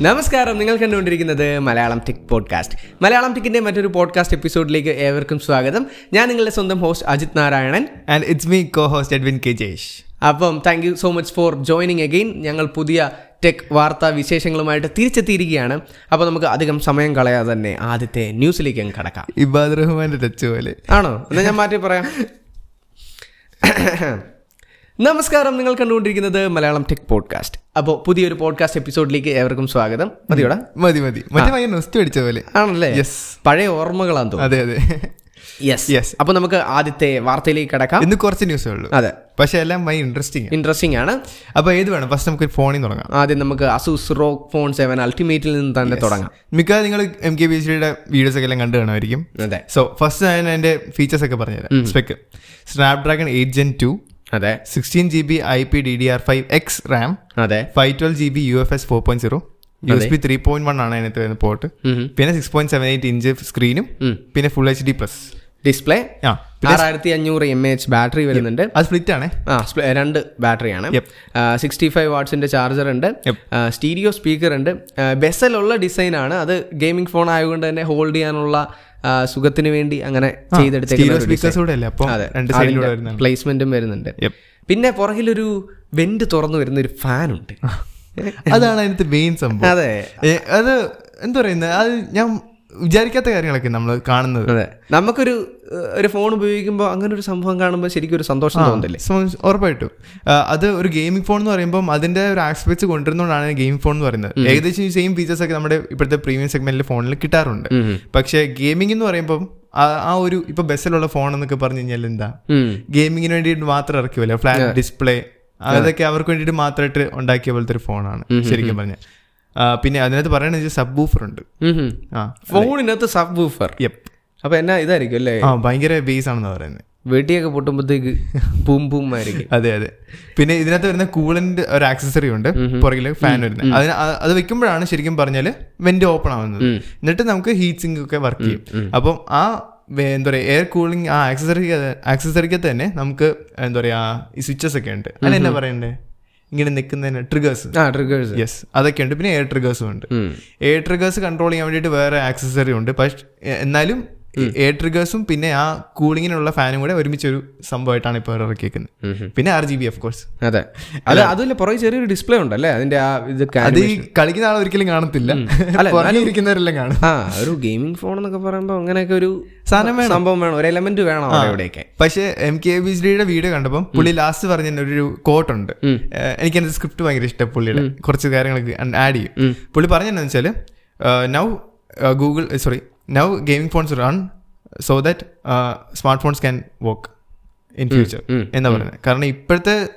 നമസ്കാരം നിങ്ങൾ കണ്ടുകൊണ്ടിരിക്കുന്നത് മലയാളം ടിക് പോഡ്കാസ്റ്റ് മലയാളം ടിക്കിന്റെ മറ്റൊരു പോഡ്കാസ്റ്റ് എപ്പിസോഡിലേക്ക് ഏവർക്കും സ്വാഗതം. ഞാൻ നിങ്ങളുടെ സ്വന്തം host Ajith Narayanan. And it's me co host Edwin K Jayesh അപ്പം thank you so much for joining again ഞങ്ങൾ പുതിയ ടെക് വാർത്താ വിശേഷങ്ങളുമായിട്ട് തിരിച്ചെത്തിയിരിക്കുകയാണ്. അപ്പോൾ നമുക്ക് അധികം സമയം കളയാതെ തന്നെ ആദ്യത്തെ ന്യൂസിലേക്ക് അങ്ങ് കടക്കാം. ഇബാദ് റഹ്മാന്റെ ടച്ച് പോലെ. ആണോ? എന്നാൽ ഞാൻ മാറ്റി പറയാം. നമസ്കാരം. നിങ്ങൾ കണ്ടുകൊണ്ടിരിക്കുന്നത് മലയാളം ടെക് പോഡ്കാസ്റ്റ് അപ്പോൾ പുതിയൊരു പോഡ്കാസ്റ്റ് എപ്പിസോഡിലേക്ക് ഏവർക്കും സ്വാഗതം. മതിയോടാ? മതി മതി. മറ്റേ നൊസ്റ്റ് അടിച്ച പോലെ. ആണല്ലേ? യെസ് പഴയ ഓർമ്മകളാന്ന് തോന്നുന്നു. അതെ അതെ. യെസ് യെസ് അപ്പൊ നമുക്ക് ആദ്യത്തെ വാർത്തയിലേക്ക് കിടക്കാം. ഇന്ന് കുറച്ച് ന്യൂസേ ഉള്ളൂ. അതെ. പക്ഷെ എല്ലാം ഭയങ്കര ഇൻട്രസ്റ്റിംഗ് ഇൻട്രസ്റ്റിംഗ് ആണ്. അപ്പൊ ഏത് വേണം? ഫസ്റ്റ് നമുക്ക് ഫോണിൽ തുടങ്ങാം. ആദ്യം നമുക്ക് അസൂസ് റോക്ക് ഫോൺ സെവൻ അൾട്ടിമേറ്റിൽ നിന്ന് തന്നെ തുടങ്ങാം. മിക്ക നിങ്ങൾ എം കെ ബി സി സിയുടെ വീഡിയോസ് ഒക്കെ എല്ലാം കണ്ടു കാണുമായിരിക്കും. അതെ. സോ ഫസ്റ്റ് ഞാൻ അതിന്റെ ഫീച്ചേഴ്സ് ഒക്കെ പറഞ്ഞുതരാം. Spec Snapdragon eight gen two അതെ. Sixteen G B I P D D R five X RAM അതെ. Five twelve G B U F S four point zero U S B three point one ആണ് അതിനകത്ത് വരുന്ന port പിന്നെ six point seven eight inch സ്ക്രീനും പിന്നെ full H D plus display ആ. ആറായിരത്തി അഞ്ഞൂറ് M H battery വരുന്നുണ്ട്. അത് സ്പ്ലിറ്റ് ആണ് ആ രണ്ട് ബാറ്ററി ആണ്. സിക്സ്റ്റി ഫൈവ് വാട്ട്സിന്റെ ചാർജർ ഉണ്ട്. സ്റ്റീരിയോ സ്പീക്കർ ഉണ്ട്. ബെസലുള്ള ഡിസൈൻ ആണ്. അത് ഗെയിമിംഗ് ഫോൺ ആയതുകൊണ്ട് തന്നെ ഹോൾഡ് ചെയ്യാനുള്ള സുഖത്തിന് വേണ്ടി അങ്ങനെ പ്ലേസ്മെന്റും വരുന്നുണ്ട്. പിന്നെ പുറകിലൊരു വെന്റ് തുറന്നു വരുന്ന ഒരു ഫാൻ ഉണ്ട്. അതാണ് അതിനകത്ത് മെയിൻ സംഭവം. അതെ. അത് എന്താ പറയുന്നത്? അത് ഞാൻ വിചാരിക്കാത്ത കാര്യങ്ങളൊക്കെ നമ്മൾ കാണുന്നത്. അതെ. നമുക്കൊരു ഒരു ഫോൺ ഉപയോഗിക്കുമ്പോൾ അങ്ങനെ ഒരു സംഭവം കാണുമ്പോൾ ശരിക്കും ഒരു സന്തോഷം തോന്നുന്നില്ലേ സോ, ഉറപ്പായിട്ടും. അത് ഒരു ഗെയിമിംഗ് ഫോൺ എന്ന് പറയുമ്പോൾ അതിന്റെ ഒരു ആസ്പെക്ട്സ് കൊണ്ടുവരുന്നതുകൊണ്ടാണ് ഗെയിം ഫോൺ എന്ന് പറയുന്നത്. ഏകദേശം സെയിം ഫീച്ചേഴ്സ് ഒക്കെ നമ്മുടെ ഇപ്പോഴത്തെ പ്രീമിയം സെഗ്മെന്റിലെ ഫോണിൽ കിട്ടാറുണ്ട്. പക്ഷേ ഗെയിമിംഗ് എന്ന് പറയുമ്പോൾ ആ- ഒരു ഇപ്പൊ ബസ്സിലുള്ള ഫോൺ എന്നൊക്കെ പറഞ്ഞു കഴിഞ്ഞാൽ എന്താ? ഗെയിമിങ്ങിന് വേണ്ടിയിട്ട് മാത്രം ഇറക്കിയല്ലോ ഫ്ലാറ്റ് ഡിസ്പ്ലേ അതൊക്കെ അവർക്ക് വേണ്ടിയിട്ട് മാത്രമായിട്ട് ഉണ്ടാക്കിയ പോലത്തെ ഒരു ഫോണാണ് ശരിക്കും പറഞ്ഞ പിന്നെ അതിനകത്ത് പറയണത് സബ് ബൂഫർ ഉണ്ട്. ഫോണിനകത്ത് സബ് ബൂഫർ അപ്പൊ എന്നാ ഇതായിരിക്കും അല്ലേ? ആ ഭയങ്കര ബേസ് ആണെന്ന് പറയുന്നത് വെട്ടിയൊക്കെ പൊട്ടുമ്പോഴത്തേക്ക് പൂം പൂം ആയിരിക്കും. അതെ അതെ. പിന്നെ ഇതിനകത്ത് വരുന്ന കൂളിന്റെ ഒരു ആക്സസറി ഉണ്ട്. പുറകിൽ ഫാൻ വരുന്നത്. അതിന് അത് വെക്കുമ്പോഴാണ് ശരിക്കും പറഞ്ഞാൽ വെന്റ് ഓപ്പൺ ആവുന്നത്. എന്നിട്ട് നമുക്ക് ഹീറ്റ് സിങ്ക് ഒക്കെ വർക്ക് ചെയ്യും. അപ്പം ആ എന്താ പറയുക എയർ കൂളിംഗ് ആ ആക്സസറി ആക്സസറിക്ക് തന്നെ നമുക്ക് എന്താ പറയാ ഈ സ്വിച്ചസ് ഒക്കെ ഉണ്ട്. അല്ല എന്നാ പറയണ്ടേ? ഇങ്ങനെ നിൽക്കുന്നതിന് ട്രിഗേഴ്സ് ആ ട്രിഗേഴ്സ് യെസ് അതൊക്കെ ഉണ്ട് പിന്നെ എയർ ട്രിഗേഴ്സും ഉണ്ട്. എയർ ട്രിഗേഴ്സ് കൺട്രോൾ ചെയ്യാൻ വേണ്ടിയിട്ട് വേറെ ആക്സസറി ഉണ്ട്. പക്ഷേ എന്നാലും എയർ ട്രിഗേഴ്സും പിന്നെ ആ കൂളിങ്ങിനുള്ള ഫാനും കൂടെ ഒരുമിച്ച് ഒരു സംഭവമായിട്ടാണ് ഇപ്പോൾ ഇറക്കിയേക്കുന്നത് പിന്നെ R G B of course അതെ. അല്ല അതുപോലെ പുറകെ ചെറിയൊരു ഡിസ്പ്ലേ ഉണ്ടല്ലേ? അതിന്റെ ആ ഇത് അത് ഈ കളിക്കുന്ന ആൾ ഒരിക്കലും കാണത്തില്ല. ഇരിക്കുന്നവരെല്ലാം കാണും. ആ ഒരു ഗെയിമിംഗ് ഫോൺ എന്നൊക്കെ പറയുമ്പോൾ അങ്ങനെയൊക്കെ ഒരു സാധനം വേണം. സംഭവം വേണം. ഒരു എലമെന്റ് വേണം അവിടെയൊക്കെ പക്ഷെ പക്ഷേ എം കെ ബി ജിയുടെ വീഡിയോ കണ്ടപ്പോൾ പുള്ളി ലാസ്റ്റ് പറഞ്ഞ ഒരു കോട്ടുണ്ട് എനിക്ക് എന്റെ സ്ക്രിപ്റ്റ് ഭയങ്കര ഇഷ്ടം പുള്ളിയുടെ. കുറച്ച് കാര്യങ്ങളൊക്കെ ആഡ് ചെയ്യും. പുള്ളി പറഞ്ഞെന്നു വെച്ചാൽ now Google sorry now gaming phones run so that smart phones can work in future എന്നാ പറയുന്നത് കാരണം ഇപ്പോഴത്തെ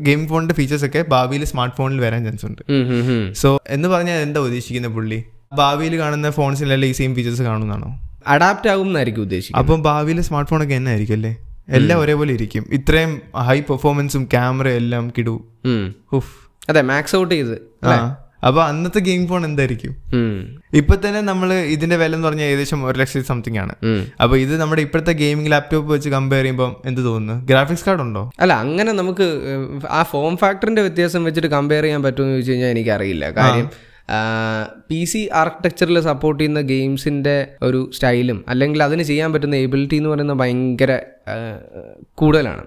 ഗെയിമിംഗ് ഫോണിന്റെ ഫീച്ചേഴ്സ് ഒക്കെ ഭാവിയിൽ സ്മാർട്ട് ഫോണിൽ വരാൻ ചാൻസ് ഉണ്ട്. ഉം, ഉം, ഉം. സോ എന്ന് പറഞ്ഞാൽ എന്താ ഉദ്ദേശിക്കുന്നത് പുള്ളി? ഭാവിയിൽ കാണുന്ന ഫോൺസിലെല്ലാം ഈ സെയിം ഫീച്ചേഴ്സ് കാണുന്നതാണോ? അഡാപ്റ്റ് ആകും എന്നായിരിക്കും ഉദ്ദേശിക്കുന്നത്. അപ്പം ഭാവിയിൽ സ്മാർട്ട് ഫോണൊക്കെ എന്നാ ആയിരിക്കും അല്ലേ എല്ലാം ഒരേപോലെ ഇരിക്കും. ഇത്രയും ഹൈ പെർഫോമൻസും ക്യാമറ എല്ലാം കിടൂ. അതെ മാക്സ് ഔട്ട് ചെയ്ത് അപ്പൊ അന്നത്തെ ഗെയിം ഫോൺ എന്തായിരിക്കും. ഇപ്പൊ തന്നെ നമ്മൾ ഇതിന്റെ വില എന്ന് പറഞ്ഞാൽ ഏകദേശം ഒരു ലക്ഷത്തി സംതിങ് ആണ്. അപ്പൊ ഇത് നമ്മുടെ ഇപ്പോഴത്തെ ഗെയിമിംഗ് ലാപ്ടോപ്പ് വെച്ച് കമ്പയർ ചെയ്യുമ്പോൾ എന്ത് തോന്നുന്നു? ഗ്രാഫിക്സ് കാർഡ് ഉണ്ടോ? അല്ല അങ്ങനെ നമുക്ക് ആ ഫോം ഫാക്ടറിന്റെ വ്യത്യാസം വെച്ചിട്ട് കമ്പയർ ചെയ്യാൻ പറ്റുമെന്ന് ചോദിച്ചു കഴിഞ്ഞാൽ എനിക്കറിയില്ല. കാര്യം പി സി ആർക്കിടെക്ചറിൽ സപ്പോർട്ട് ചെയ്യുന്ന ഗെയിംസിന്റെ ഒരു സ്റ്റൈലും അല്ലെങ്കിൽ അതിന് ചെയ്യാൻ പറ്റുന്ന എബിലിറ്റി എന്ന് പറയുന്നത് ഭയങ്കര കൂടുതലാണ്.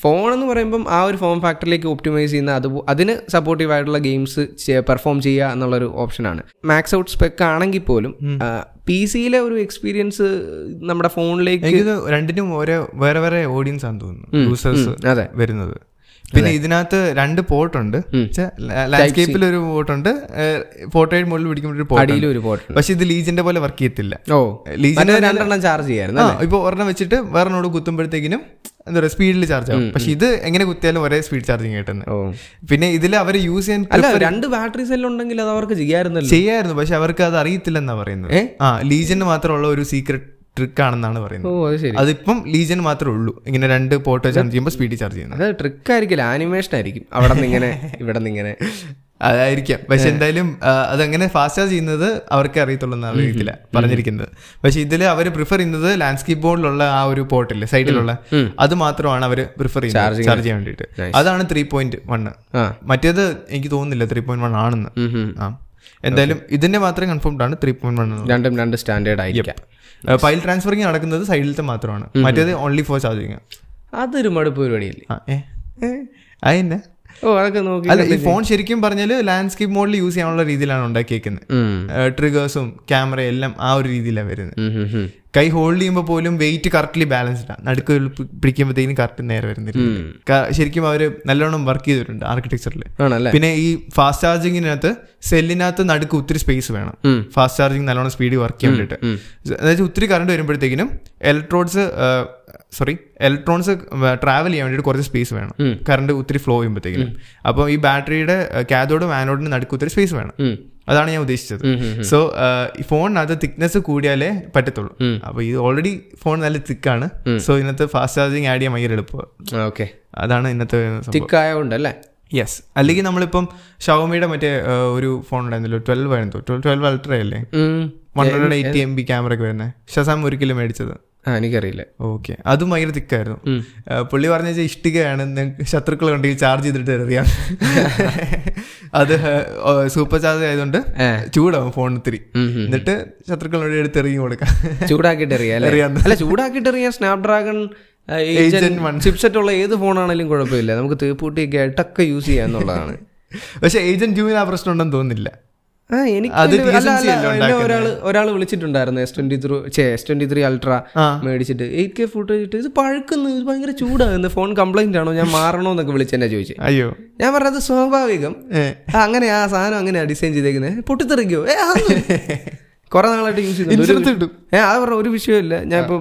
ഫോൺ എന്ന് പറയുമ്പം ആ ഒരു ഫോം ഫാക്ടറിലേക്ക് ഒപ്റ്റിമൈസ് ചെയ്യുന്ന അത് അതിന് സപ്പോർട്ടീവ് ആയിട്ടുള്ള ഗെയിംസ് പെർഫോം ചെയ്യുക എന്നുള്ളൊരു ഓപ്ഷനാണ് മാക്സ് ഔട്ട് സ്പെക്ക് ആണെങ്കിൽ പോലും പി സിയിലെ ഒരു എക്സ്പീരിയൻസ് നമ്മുടെ ഫോണിലേക്ക് രണ്ടിനും ഓരോ വേറെ വേറെ ഓഡിയൻസ് ആണെന്ന് തോന്നുന്നു. യൂസേഴ്സ് അതെ. വരുന്നത്. പിന്നെ ഇതിനകത്ത് രണ്ട് പോർട്ട് ഉണ്ട് ലാൻഡ്സ്കേപ്പിൽ ഒരു പോർട്ട് ഉണ്ട് ഫോട്ടോയുടെ മുകളിൽ പിടിക്കുമ്പോൾ ഒരു പോർട്ട് പക്ഷെ ഇത് ലീജിന്റെ പോലെ വർക്ക് ചെയ്യത്തില്ല. ഓ ലീജിന്റെ രണ്ടെണ്ണം ചാർജ് ചെയ്യായിരുന്നു ഇപ്പൊ ഒരെണ്ണം വെച്ചിട്ട് വേറെണ്ണോട് കുത്തുമ്പോഴത്തേക്കിനും എന്താ പറയുക സ്പീഡിൽ ചാർജ് ആവും. പക്ഷെ ഇത് എങ്ങനെ കുത്തിയാലും ഒരേ സ്പീഡ് ചാർജിങ് കിട്ടുന്നത്. പിന്നെ ഇതിൽ അവർ യൂസ് ചെയ്യാൻ അല്ല രണ്ട് ബാറ്ററി സെൽ ഉണ്ടെങ്കിൽ അത് അവർക്ക് ചെയ്യാറുന്നല്ലോ ചെയ്യായിരുന്നു പക്ഷെ അവർക്ക് അത് അറിയത്തില്ലെന്നാ പറയുന്നത്? ആ ലീജിന് മാത്രമുള്ള ഒരു സീക്രട്ട് ട്രിക്ക് ആണെന്നാണ് പറയുന്നത്. ഓ അത് ശരി. അതിപ്പം ലീജൻ മാത്രമേ ഉള്ളൂ. ഇങ്ങനെ രണ്ട് പോട്ടോ ചാർജ് ചെയ്യുമ്പോൾ സ്പീഡിൽ ചാർജ് ചെയ്യുന്നത്. അത് ട്രിക്ക് ആയിരിക്കില്ല. ആനിമേഷൻ ആയിരിക്കും. അവിടെ നിന്ന് ഇങ്ങനെ ഇവിടെ നിന്ന് ഇങ്ങനെ അതായിരിക്കാം പക്ഷെ എന്തായാലും അതെങ്ങനെ ഫാസ്റ്റ് ചാർജ് ചെയ്യുന്നത് അവർക്ക് അറിയത്തുള്ളൂ എന്നാണ് അറിയത്തില്ല. പറഞ്ഞിരിക്കുന്നത്. പക്ഷെ ഇതിൽ അവർ പ്രിഫർ ചെയ്യുന്നത് ലാൻഡ്സ്കേപ്പ് ബോർഡിലുള്ള ആ ഒരു പോർട്ടില്ലേ സൈഡിലുള്ള അത് മാത്രമാണ് അവർ പ്രിഫർ ചെയ്യുന്നത്. ചാർജ് ചെയ്യാൻ വേണ്ടിയിട്ട്. അതാണ് ത്രീ പോയിന്റ് വൺ ആ. മറ്റേത് എനിക്ക് തോന്നുന്നില്ല ത്രീ പോയിന്റ് വൺ ആണെന്ന്. ആ. എന്തായാലും ഇതിന്റെ മാത്രം കൺഫേംഡ് ആണ് ത്രീ പോയിന്റ് വൺ രണ്ടും രണ്ട് സ്റ്റാൻഡേർഡ് ആയിരിക്കാം. ഫയൽ ട്രാൻസ്ഫറിങ് നടക്കുന്നത് സൈഡിലത്തെ മാത്രമാണ്. മറ്റേത് ഓൺലി ഫോർ ചാർജിങ് അതൊരു മടുപ്പ് പരിപാടിയല്ലേ? ആ ഏ അതിന്റെ ഓ അതൊക്കെ നോക്കി അല്ല ഈ ഫോൺ ശരിക്കും പറഞ്ഞാൽ ലാൻഡ്സ്കേപ്പ് മോഡിൽ യൂസ് ചെയ്യാനുള്ള രീതിയിലാണ് ഉണ്ടാക്കിയേക്കുന്നത് ട്രിഗേഴ്സും ക്യാമറ എല്ലാം ആ ഒരു രീതിയിലാണ് വരുന്നത്. കൈ ഹോൾഡ് ചെയ്യുമ്പോൾ പോലും വെയിറ്റ് കറക്റ്റ്ലി ബാലൻസ്ഡ് ആണ് നടുക്ക് പിടിക്കുമ്പോഴത്തേക്കും കറക്റ്റ് നേരെ വരുന്നില്ല. ശരിക്കും അവർ നല്ലോണം വർക്ക് ചെയ്തിട്ടുണ്ട് ആർക്കിടെക്ചറിൽ ആണല്ലേ? പിന്നെ ഈ ഫാസ്റ്റ് ചാർജിങ്ങിനകത്ത് സെല്ലിനകത്ത് നടുക്ക് ഒത്തിരി സ്പേസ് വേണം. ഫാസ്റ്റ് ചാർജിങ് നല്ലോണം സ്പീഡ് വർക്ക് ചെയ്യാൻ വേണ്ടിയിട്ട്. അതായത് ഒത്തിരി കറണ്ട് വരുമ്പോഴത്തേക്കിനും ഇലക്ട്രോൺസ് സോറി ഇലക്ട്രോൺസ് ട്രാവൽ ചെയ്യാൻ വേണ്ടിയിട്ട് കുറച്ച് സ്പേസ് വേണം. കറണ്ട് ഒത്തിരി ഫ്ലോ ചെയ്യുമ്പോഴത്തേക്കും അപ്പോൾ ഈ ബാറ്ററിയുടെ കാഥോഡും ആനോഡിനും നടുക്ക് ഒത്തിരി സ്പേസ് വേണം. അതാണ് ഞാൻ ഉദ്ദേശിച്ചത്. സോ ഈ ഫോണിനകത്ത് തിക്നെസ് കൂടിയാലേ പറ്റത്തുള്ളൂ. അപ്പൊ ഇത് ഓൾറെഡി ഫോൺ നല്ല തിക്കാണ് സോ ഇന്നത്തെ ഫാസ്റ്റ് ചാർജിങ് ആഡ് ചെയ്യാൻ ഭയങ്കര എളുപ്പമാണ്. ഓക്കെ അതാണ് ഇന്നത്തെ തിക്കായോണ്ട് അല്ലേ യെസ് അല്ലെങ്കിൽ നമ്മളിപ്പം ഷവമിയുടെ മറ്റേ ഒരു ഫോൺ ഉണ്ടായിരുന്നല്ലോ ട്വൽവ് ആയിരുന്നു. ട്വൽവ് ട്വൽവ് അൾട്ര അല്ലേ. One hundred eighty M B camera ഒക്കെ വരുന്നത് ഷസാം ഒരിക്കലും മേടിച്ചത്. ആ എനിക്കറിയില്ല. ഓക്കെ. അതും ഭയങ്കര തിക്കായിരുന്നു. പുള്ളി പറഞ്ഞ ഇഷ്ടികയാണ്. ശത്രുക്കൾ ഉണ്ടെങ്കിൽ ചാർജ് ചെയ്തിട്ട് എറിയാം അത് സൂപ്പർ ചാർജ് ആയതുകൊണ്ട്. ചൂടാവും ഫോൺ ഒത്തിരി. എന്നിട്ട് ശത്രുക്കളുടെ എടുത്ത് എറിയും കൊടുക്കാം. ചൂടാക്കിയിട്ട് എറിയാം അല്ലേ? ചൂടാക്കിയിട്ട് എറിയാൻ സ്നാപ്ഡ്രാഗൺ. ചിപ്സെറ്റ് ഉള്ള ഏത് ഫോണാണെങ്കിലും കുഴപ്പമില്ല. നമുക്ക് തീപ്പൂട്ടിയൊക്കെ ആയിട്ടൊക്കെ യൂസ് ചെയ്യാന്നുള്ളതാണ് പക്ഷെ ഏജന്റ് ജൂവിന് ആ പ്രശ്നം ഉണ്ടെന്ന് തോന്നുന്നില്ല. ആ ഒരാൾ ഒരാൾ വിളിച്ചിട്ടുണ്ടായിരുന്നു S twenty three S twenty three ultra ആ. മേടിച്ചിട്ട്. എയ്റ്റ് കെ ഫുട്ടേജ് ഇട്ട്. ഇത് പഴുക്കുന്നു ഇത് ഭയങ്കര ചൂടാകുന്നു ഫോൺ കംപ്ലൈന്റ് ആണോ? ഞാൻ മാറണോ എന്നൊക്കെ വിളിച്ചെന്നെ ചോദിച്ചു. അയ്യോ. ഞാൻ പറഞ്ഞത് സ്വാഭാവികം. ആ, അങ്ങനെ ആ സാധനം അങ്ങനെയാ ഡിസൈൻ ചെയ്തേക്കുന്നത് പൊട്ടിത്തെറിക്കോ? ഏ കുറെ നാളായിട്ട് യൂസ് ചെയ്തു ചെയ്യുന്നുണ്ട് കിട്ടും. ഏ അത് പറഞ്ഞ ഒരു വിഷയമില്ല ഞാൻ ഇപ്പൊ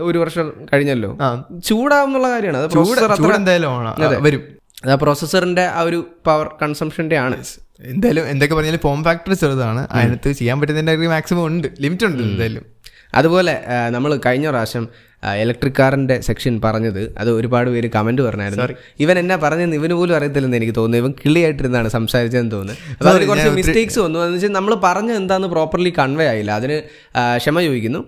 ഒരു വർഷം കഴിഞ്ഞല്ലോ. ചൂടാവുന്നുള്ള ചൂടാവും കാര്യമാണ്. അത് അത്ര- എന്തായാലും വരും. അത് പ്രോസസ്സറിന്റെ ആ ഒരു പവർ കൺസംഷന്റെ ആണ്. എന്തായാലും എന്തൊക്കെ പറഞ്ഞാലും ഫോം ഫാക്ടർ ചെറുതാണ്. അതിനകത്ത് ചെയ്യാൻ പറ്റുന്നതിന്റെ മാക്സിമം ഉണ്ട്. ലിമിറ്റ് ഉണ്ട് എന്തായാലും. അതുപോലെ നമ്മൾ കഴിഞ്ഞ പ്രാവശ്യം ഇലക്ട്രിക് കാറിന്റെ സെക്ഷൻ പറഞ്ഞത് അത് ഒരുപാട് പേര് കമന്റ് പറഞ്ഞായിരുന്നു. ഇവൻ എന്നാ പറഞ്ഞെന്ന് ഇവന് പോലും അറിയത്തില്ലെന്ന് എനിക്ക് തോന്നുന്നു. ഇവൻ കിളിയായിട്ടിരുന്നാണ് സംസാരിച്ചതെന്ന് തോന്നുന്നു. അപ്പോൾ അതിന് കുറച്ച് മിസ്റ്റേക്സ് വന്നു. എന്ന് വെച്ചാൽ നമ്മൾ പറഞ്ഞ എന്താന്ന് പ്രോപ്പർലി കൺവേ ആയില്ല. അതിന് ക്ഷമ ചോദിക്കുന്നു.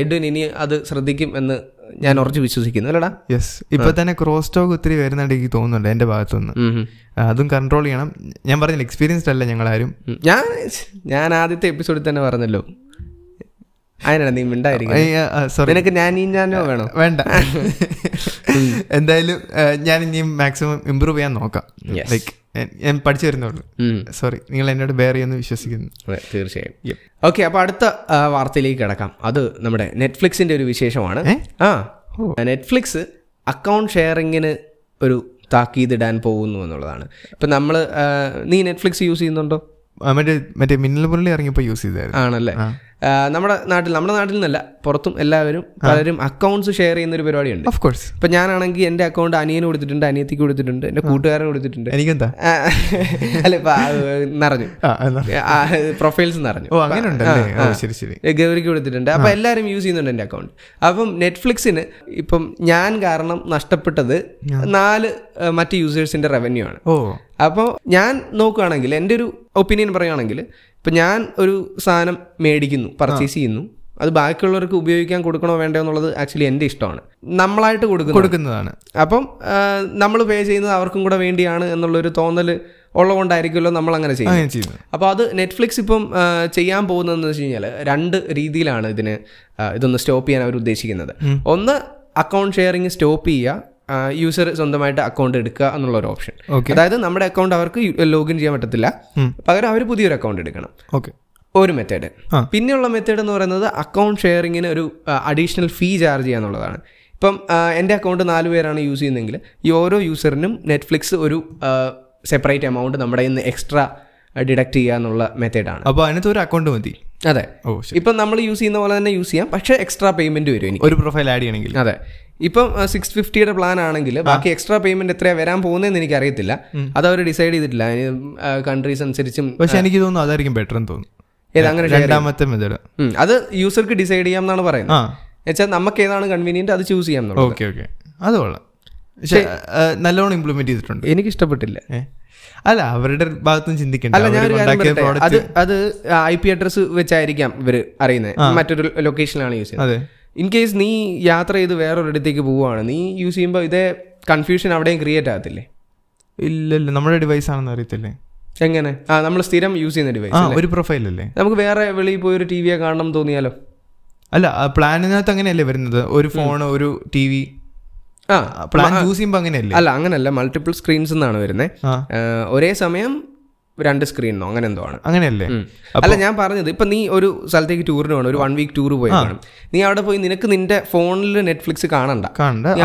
എഡ്വിൻ ഇനി അത് ശ്രദ്ധിക്കും എന്ന് ഞാൻ ഉറച്ചു വിശ്വസിക്കുന്നു അല്ലടാ? യെസ് ഇപ്പൊ തന്നെ ക്രോസ് ടോക്ക് ഒത്തിരി വരുന്നുണ്ട് എനിക്ക് തോന്നുന്നുണ്ട് എന്റെ ഭാഗത്തുനിന്ന്. അതും കൺട്രോൾ ചെയ്യണം. ഞാൻ പറഞ്ഞില്ല എക്സ്പീരിയൻസ്ഡ് അല്ല ഞങ്ങളാരും. ഞാൻ ഞാൻ ആദ്യത്തെ എപ്പിസോഡിൽ തന്നെ പറഞ്ഞല്ലോ. അതിനാണ് നീ മിണ്ടായിരിക്കും നിനക്ക് ഞാൻ ഈ ഞാനോ വേണോ? വേണ്ട. എന്തായാലും ഞാൻ ഇനിയും മാക്സിമം ഇമ്പ്രൂവ് ചെയ്യാൻ നോക്കാം. ലൈക്ക് ഞാൻ പഠിച്ചു വരുന്നുള്ളൂ. സോറി നിങ്ങൾ എന്നോട് ബെയർ ചെയ്യുന്നു വിശ്വസിക്കുന്നു. തീർച്ചയായും. ഓക്കെ അപ്പൊ അടുത്ത വാർത്തയിലേക്ക് കിടക്കാം. അത് നമ്മുടെ നെറ്റ്ഫ്ലിക്സിന്റെ ഒരു വിശേഷമാണ്. ആ നെറ്റ്ഫ്ലിക്സ് അക്കൗണ്ട് ഷെയറിങ്ങിന് ഒരു താക്കീതിടാൻ പോകുന്നു എന്നുള്ളതാണ്. ഇപ്പൊ നമ്മൾ നീ നെറ്റ്ഫ്ലിക്സ് യൂസ് ചെയ്യുന്നുണ്ടോ? മറ്റേ മറ്റേ മിന്നൽ പുള്ളി ഇറങ്ങിയപ്പോൾ യൂസ് ചെയ്തായിരുന്നു. ആണല്ലേ? നമ്മുടെ നാട്ടിൽ നമ്മുടെ നാട്ടിൽ നിന്നല്ല പുറത്തും എല്ലാവരും പലരും അക്കൗണ്ട്സ് ഷെയർ ചെയ്യുന്ന ഒരു പരിപാടിയുണ്ട്. ഓഫ് കോഴ്സ് ഇപ്പൊ ഞാനാണെങ്കിൽ എന്റെ അക്കൗണ്ട് അനിയന് കൊടുത്തിട്ടുണ്ട് അനിയത്തിക്ക് കൊടുത്തിട്ടുണ്ട് എന്റെ കൂട്ടുകാരന് കൊടുത്തിട്ടുണ്ട്. എനിക്കെന്താ? അല്ല നിറഞ്ഞു. പ്രൊഫൈൽസ് നിറഞ്ഞു. ശരി ശരി. ഗൗരിക്ക് കൊടുത്തിട്ടുണ്ട്. അപ്പൊ എല്ലാവരും യൂസ് ചെയ്യുന്നുണ്ട് എന്റെ അക്കൗണ്ട് അപ്പം നെറ്റ്ഫ്ലിക്സിന് ഇപ്പം ഞാൻ കാരണം നഷ്ടപ്പെട്ടത് നാല് മറ്റ് യൂസേഴ്സിന്റെ റവന്യൂ ആണ്. അപ്പോൾ ഞാൻ നോക്കുകയാണെങ്കിൽ എന്റെ ഒരു ഒപ്പീനിയൻ പറയുകയാണെങ്കിൽ ഇപ്പം ഞാൻ ഒരു സാധനം മേടിക്കുന്നു പർച്ചേസ് ചെയ്യുന്നു. അത് ബാക്കിയുള്ളവർക്ക് ഉപയോഗിക്കാൻ കൊടുക്കണോ വേണ്ടോ എന്നുള്ളത് ആക്ച്വലി എന്റെ ഇഷ്ടമാണ്. നമ്മളായിട്ട് കൊടുക്കുന്നു കൊടുക്കുന്നതാണ്. അപ്പം നമ്മൾ പേ ചെയ്യുന്നത് അവർക്കും കൂടെ വേണ്ടിയാണ് എന്നുള്ളൊരു തോന്നൽ ഉള്ളതുകൊണ്ടായിരിക്കുമല്ലോ നമ്മൾ അങ്ങനെ ചെയ്യുന്നത്. അപ്പോൾ അത് നെറ്റ്ഫ്ലിക്സ് ഇപ്പം ചെയ്യാൻ പോകുന്നതെന്ന് വെച്ച് കഴിഞ്ഞാൽ രണ്ട് രീതിയിലാണ് ഇതിന് ഇതൊന്ന് സ്റ്റോപ്പ് ചെയ്യാൻ അവർ ഉദ്ദേശിക്കുന്നത് ഒന്ന് അക്കൗണ്ട് ഷെയറിങ് സ്റ്റോപ്പ് ചെയ്യുക. യൂസർ സ്വന്തമായിട്ട് അക്കൗണ്ട് എടുക്കുക എന്നുള്ള ഒരു ഓപ്ഷൻ Okay. അതായത് നമ്മുടെ അക്കൗണ്ട് അവർക്ക് ലോഗിൻ ചെയ്യാൻ പറ്റത്തില്ല. പകരം അവർ പുതിയൊരു അക്കൗണ്ട് എടുക്കണം. ഓക്കെ ഒരു മെത്തേഡ് പിന്നെയുള്ള മെത്തേഡ് എന്ന് പറയുന്നത് അക്കൗണ്ട് ഷെയറിങ്ങിന് ഒരു അഡീഷണൽ ഫീ ചാർജ് ചെയ്യുക എന്നുള്ളതാണ്. ഇപ്പം എന്റെ അക്കൗണ്ട് നാല് പേരാണ് യൂസ് ചെയ്യുന്നതെങ്കിൽ ഈ ഓരോ യൂസറിനും നെറ്റ്ഫ്ലിക്സ് ഒരു സെപ്പറേറ്റ് എമൗണ്ട് നമ്മുടെ ഇന്ന് എക്സ്ട്രാ ഡിഡക്ട് ചെയ്യുക എന്നുള്ള മെത്തേഡാണ് അപ്പോൾ അതിനകത്ത് ഒരു അക്കൗണ്ട് മതി. അതെ. ഇപ്പം നമ്മൾ യൂസ് ചെയ്യുന്ന പോലെ തന്നെ യൂസ് ചെയ്യാം. പക്ഷേ എക്സ്ട്രാ പേയ്മെന്റ് വരും എനിക്ക്. ഒരു പ്രൊഫൈൽ ആഡ് ചെയ്യണമെങ്കിൽ. അതെ. ഇപ്പം സിക്സ് ഫിഫ്റ്റിയുടെ പ്ലാൻ ആണെങ്കിൽ ബാക്കി എക്സ്ട്രാ പേയ്മെന്റ് എത്രയാ വരാൻ പോകുന്നതെന്ന് എനിക്ക് അറിയത്തില്ല അത് അവർ ഡിസൈഡ് ചെയ്തിട്ടില്ല. കൺട്രീസ് അനുസരിച്ചും പക്ഷെ എനിക്ക് തോന്നുന്നു അതായിരിക്കും ബെറ്റർ എന്ന് തോന്നുന്നു. രണ്ടാമത്തെ മെത്തേഡ് അത് യൂസർക്ക് ഡിസൈഡ് ചെയ്യാം എന്നാണ് പറയുന്നത്. എന്നുവെച്ചാൽ വെച്ചാൽ നമുക്ക് ഏതാണ് കൺവീനിയന്റ് അത് ചൂസ് ചെയ്യാം ഓക്കെ ഓക്കെ. അത് കൊള്ളാം. പക്ഷേ നല്ലോണം ഇംപ്ലിമെന്റ് ചെയ്തിട്ടുണ്ട്. എനിക്ക് ഇഷ്ടപ്പെട്ടില്ല? അല്ല അവരുടെ ഭാഗത്തും ചിന്തിക്കണ്ട. അല്ല ഞാൻ അത് അത് ഐ പി അഡ്രസ് വെച്ചായിരിക്കാം ഇവർ അറിയുന്നത്. മറ്റൊരു ലൊക്കേഷനിലാണ് യൂസ് ചെയ്യുന്നത്. ഇൻ കേസ് നീ യാത്ര ചെയ്ത് വേറൊരിടത്തേക്ക് പോവുകയാണ് നീ യൂസ് ചെയ്യുമ്പോൾ ഇതേ കൺഫ്യൂഷൻ അവിടെയും ക്രിയേറ്റ് ആകത്തില്ലേ? ഇല്ലല്ല ഇല്ല നമ്മുടെ ഡിവൈസ് ആണെന്ന് അറിയത്തില്ലേ? എങ്ങനെ? ആ നമ്മൾ സ്ഥിരം യൂസ് ചെയ്യുന്ന ഡിവൈസ് ഒരു പ്രൊഫൈൽ അല്ലേ? നമുക്ക് വേറെ വെളിയിൽ പോയി ഒരു ടി വിയെ കാണണം തോന്നിയാലോ? അല്ല പ്ലാനിനകത്ത് അങ്ങനെയല്ലേ വരുന്നത്? ഒരു ഫോൺ ഒരു ടി വി ആ പ്ലാൻ ചൂസ് ചെയ്യുമ്പോൾ അങ്ങനെയല്ലേ? അല്ല അങ്ങനല്ല. മൾട്ടിപ്പിൾ സ്ക്രീൻസ് എന്നാണ് വരുന്നത് ഒരേ സമയം രണ്ട് സ്ക്രീനോ അങ്ങനെ എന്തോ ആണ്. അങ്ങനെയല്ലേ? അല്ല ഞാൻ പറഞ്ഞത് ഇപ്പൊ നീ ഒരു സ്ഥലത്തേക്ക് ടൂറിന് വേണം ഒരു വൺ വീക്ക് ടൂർ പോയി കാണും. നീ അവിടെ പോയി നിനക്ക് നിന്റെ ഫോണിൽ നെറ്റ്ഫ്ലിക്സ് കാണണ്ട.